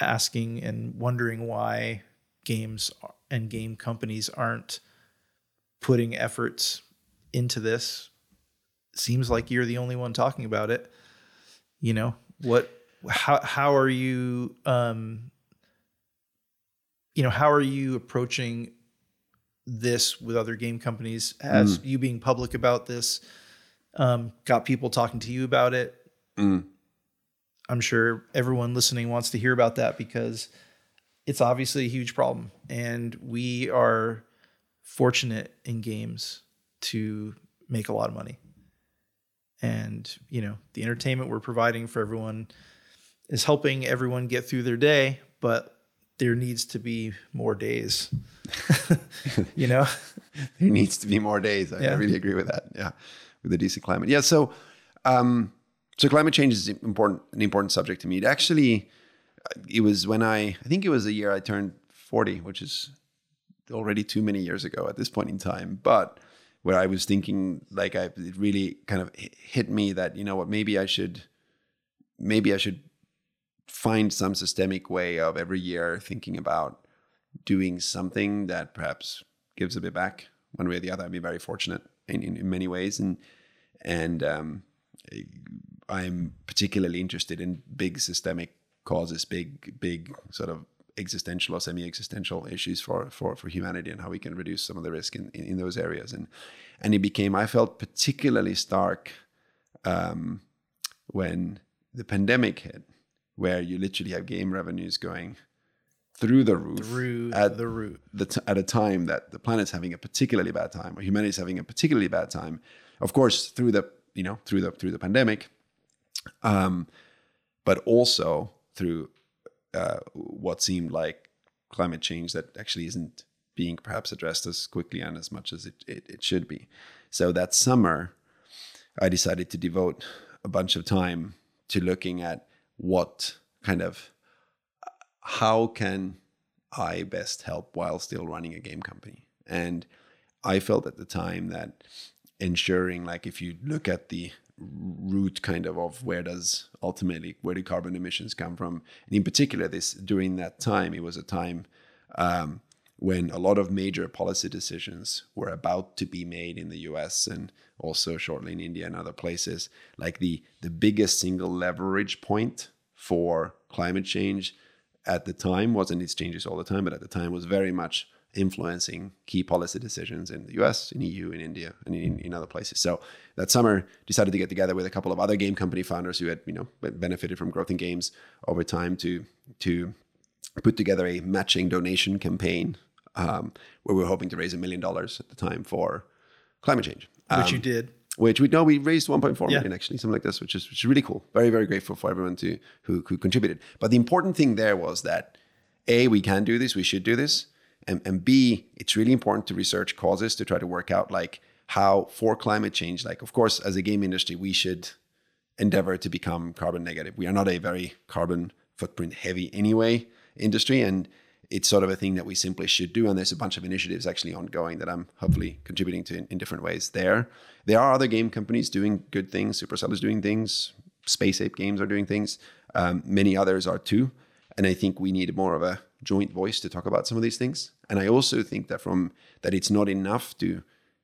asking and wondering why games and game companies aren't putting efforts into this. Seems like you're the only one talking about it. You know, what how how are you um you know, how are you approaching this with other game companies? as Mm. you being public about this um, got people talking to you about it? Mm. I'm sure everyone listening wants to hear about that because it's obviously a huge problem. And we are fortunate in games to make a lot of money. And, you know, the entertainment we're providing for everyone is helping everyone get through their day, but there needs to be more days. (laughs) you know? (laughs) there needs to be more days. I, Yeah. really agree with that. Yeah, with the decent climate. Yeah. So, um, so climate change is important, an important subject to me. It actually, it was when I, I think it was the year I turned forty, which is already too many years ago at this point in time. But where I was thinking, like, I it really kind of hit me that you know what, maybe I should, maybe I should find some systemic way of every year thinking about doing something that perhaps gives a bit back one way or the other. I'd be very fortunate in, in, in many ways, and and um, I'm particularly interested in big systemic causes, big big sort of existential or semi-existential issues for for for humanity and how we can reduce some of the risk in, in, in those areas. And and it became I felt particularly stark um, when the pandemic hit, where you literally have game revenues going through the roof Through at the root. the t- at a time that the planet's having a particularly bad time or humanity's having a particularly bad time of course through the you know through the through the pandemic um but also through uh, what seemed like climate change that actually isn't being perhaps addressed as quickly and as much as it, it, it should be so that summer i decided to devote a bunch of time to looking at what kind of how can I best help while still running a game company? And I felt at the time that ensuring, like, if you look at the root kind of of where does ultimately where do carbon emissions come from, and in particular, this during that time, it was a time um, when a lot of major policy decisions were about to be made in the US and also shortly in India and other places. Like the the biggest single leverage point for climate change at the time wasn't its changes all the time, but at the time was very much influencing key policy decisions in the US, in EU, in India, and in, in other places. So that summer decided to get together with a couple of other game company founders who had, you know, benefited from growth in games over time to to put together a matching donation campaign um, where we were hoping to raise a million dollars at the time for climate change. Which Um, you did. which we know we raised 1.4 Yeah. million actually, something like this, which is, which is really cool. Very, very grateful for everyone to who, who contributed. But the important thing there was that A, we can do this, we should do this. And, and B, it's really important to research causes to try to work out like how for climate change, like of course, as a game industry, we should endeavor to become carbon negative. We are not a very carbon footprint heavy anyway industry. And it's sort of a thing that we simply should do. And there's a bunch of initiatives actually ongoing that I'm hopefully contributing to in, in different ways there. There are other game companies doing good things. Supercell is doing things. Space Ape Games are doing things. Um, many others are too. And I think we need more of a joint voice to talk about some of these things. And I also think that from that it's not enough to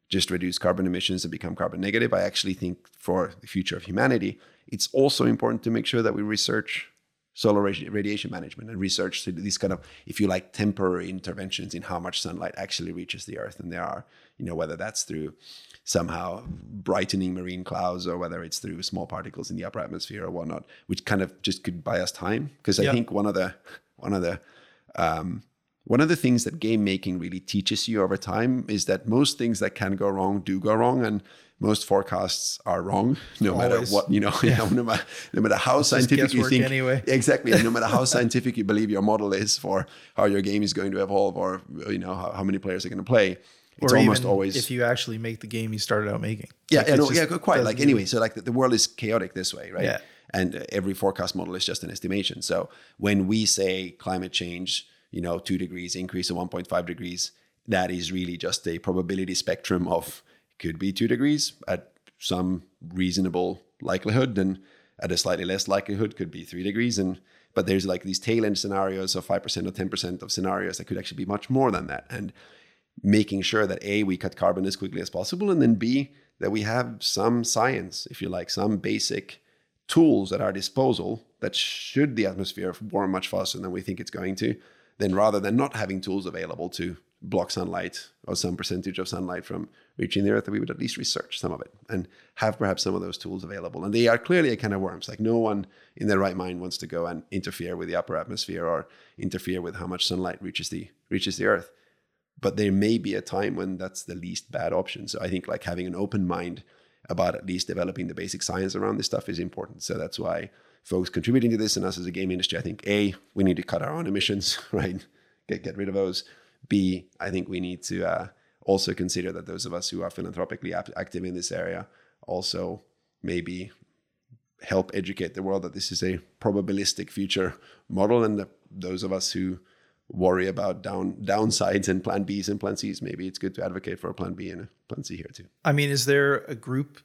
just reduce carbon emissions and become carbon negative. I actually think for the future of humanity, it's also important to make sure that we research solar radi- radiation management and research these kind of, if you like, temporary interventions in how much sunlight actually reaches the Earth. And there are, you know, whether that's through somehow brightening marine clouds or whether it's through small particles in the upper atmosphere or whatnot, which kind of just could buy us time. Because I Yeah. think one of the one of the um, one of the things that game making really teaches you over time is that most things that can go wrong do go wrong, and most forecasts are wrong, (laughs) no matter what you know. (laughs) no, matter, no matter how scientific you think. anyway. (laughs) Exactly. no matter how scientific you believe your model is for how your game is going to evolve, or you know how, how many players are going to play, it's or almost always if you actually make the game you started out making. yeah, Like, yeah, no, yeah, quite. Like anyway, so like the, the world is chaotic this way, right? Yeah. And uh, every forecast model is just an estimation. So when we say climate change, you know, two degrees increase of 1.5 degrees, that is really just a probability spectrum of could be two degrees at some reasonable likelihood, and at a slightly less likelihood could be three degrees. And but there's like these tail end scenarios of five percent or ten percent of scenarios that could actually be much more than that. And making sure that a we cut carbon as quickly as possible, and then b that we have some science, if you like, some basic tools at our disposal that should the atmosphere warm much faster than we think it's going to, then rather than not having tools available to block sunlight or some percentage of sunlight from reaching the earth, that we would at least research some of it and have perhaps some of those tools available. And they are clearly a kind of worms. Like no one in their right mind wants to go and interfere with the upper atmosphere or interfere with how much sunlight reaches the reaches the earth. But there may be a time when that's the least bad option. So I think like having an open mind about at least developing the basic science around this stuff is important. So that's why folks contributing to this and us as a game industry, I think A, we need to cut our own emissions, (laughs) right? Get get rid of those. B, I think we need to uh, also consider that those of us who are philanthropically active in this area also maybe help educate the world that this is a probabilistic future model, and that those of us who worry about down downsides and plan Bs and plan Cs, maybe it's good to advocate for a plan B and a plan C here too. I mean, is there a group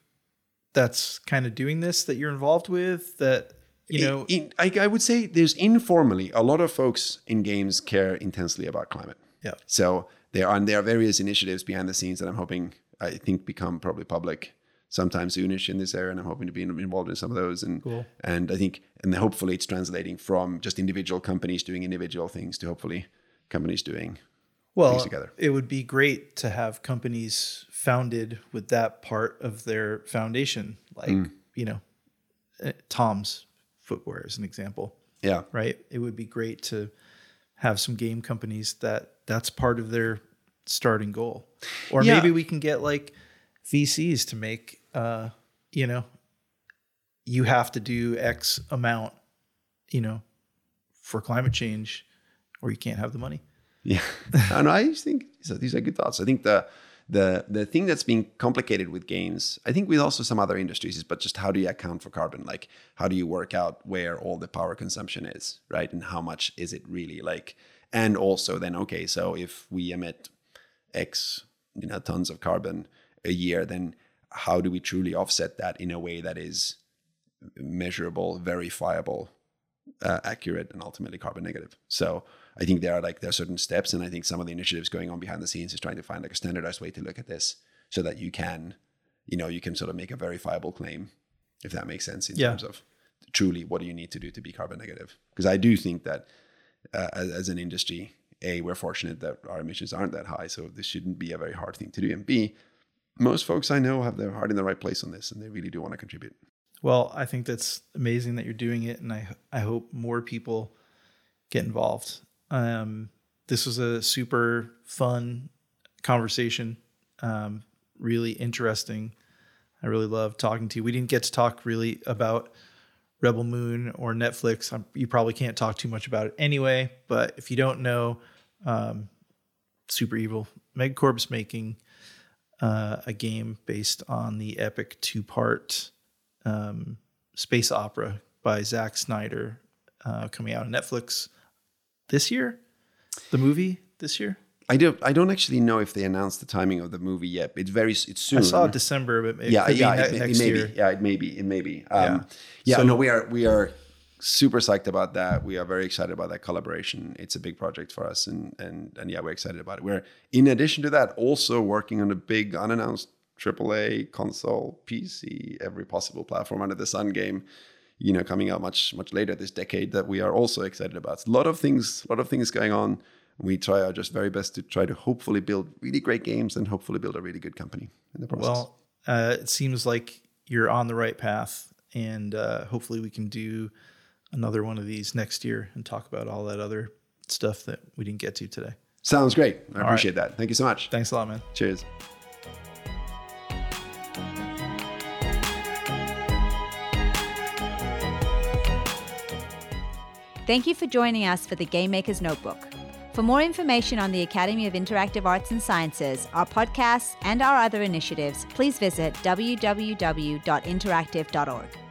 that's kind of doing this that you're involved with that you know in, in, I, I, would say there's informally a lot of folks in games care intensely about climate yeah. So there are and there are various initiatives behind the scenes that I'm hoping I think become probably public sometime soonish in this area, and I'm hoping to be involved in some of those. And cool. and I think and hopefully it's translating from just individual companies doing individual things to hopefully companies doing well, things together. It would be great to have companies founded with that part of their foundation, like mm. you know, eh, Tom's footwear as an example. Yeah. Right. It would be great to have some game companies that that's part of their starting goal. Or yeah. maybe we can get like VCs to make uh, you know, you have to do X amount, you know, for climate change, or you can't have the money. Yeah, and (laughs) I think so these are good thoughts. I think the the the thing that's being complicated with games, I think with also some other industries, is but just how do you account for carbon? Like, how do you work out where all the power consumption is, right, and how much is it really like? and also then okay so if we emit x you know tons of carbon a year then how do we truly offset that in a way that is measurable verifiable uh, accurate and ultimately carbon negative so i think there are like there are certain steps and i think some of the initiatives going on behind the scenes is trying to find like a standardized way to look at this so that you can you know you can sort of make a verifiable claim if that makes sense in yeah. terms of truly what do you need to do to be carbon negative because i do think that uh, as, as, an industry, A, we're fortunate that our emissions aren't that high, so this shouldn't be a very hard thing to do. And B, most folks I know have their heart in the right place on this, and they really do want to contribute. Well, I think that's amazing that you're doing it, and I I hope more people get involved. Um, this was a super fun conversation, um, really interesting. I really love talking to you. We didn't get to talk really about Rebel Moon or Netflix. I'm, you probably can't talk too much about it anyway. But if you don't know, um, Super Evil Megacorp's making uh, a game based on the epic two part um, space opera by Zack Snyder uh, coming out on Netflix this year. The movie this year. I don't. I don't actually know if they announced the timing of the movie yet. It's very. It's soon. I saw December, but it yeah, yeah, it, ne- it may year. be. Yeah, it may be. It may be. Um, yeah. yeah so, no, we are. We are super psyched about that. We are very excited about that collaboration. It's a big project for us, and and and yeah, we're excited about it. We're in addition to that also working on a big unannounced AAA console, PC, every possible platform under the sun game. You know, coming out much much later this decade that we are also excited about. a lot of things. A lot of things going on we try our just very best to try to hopefully build really great games and hopefully build a really good company in the process. Well, uh, it seems like you're on the right path, and uh, hopefully we can do another one of these next year and talk about all that other stuff that we didn't get to today. Sounds great. I all appreciate right. that. Thank you so much. Thanks a lot, man. Cheers. Thank you for joining us for the Game Maker's Notebook. For more information on the Academy of Interactive Arts and Sciences, our podcasts, and our other initiatives, please visit www.interactive.org.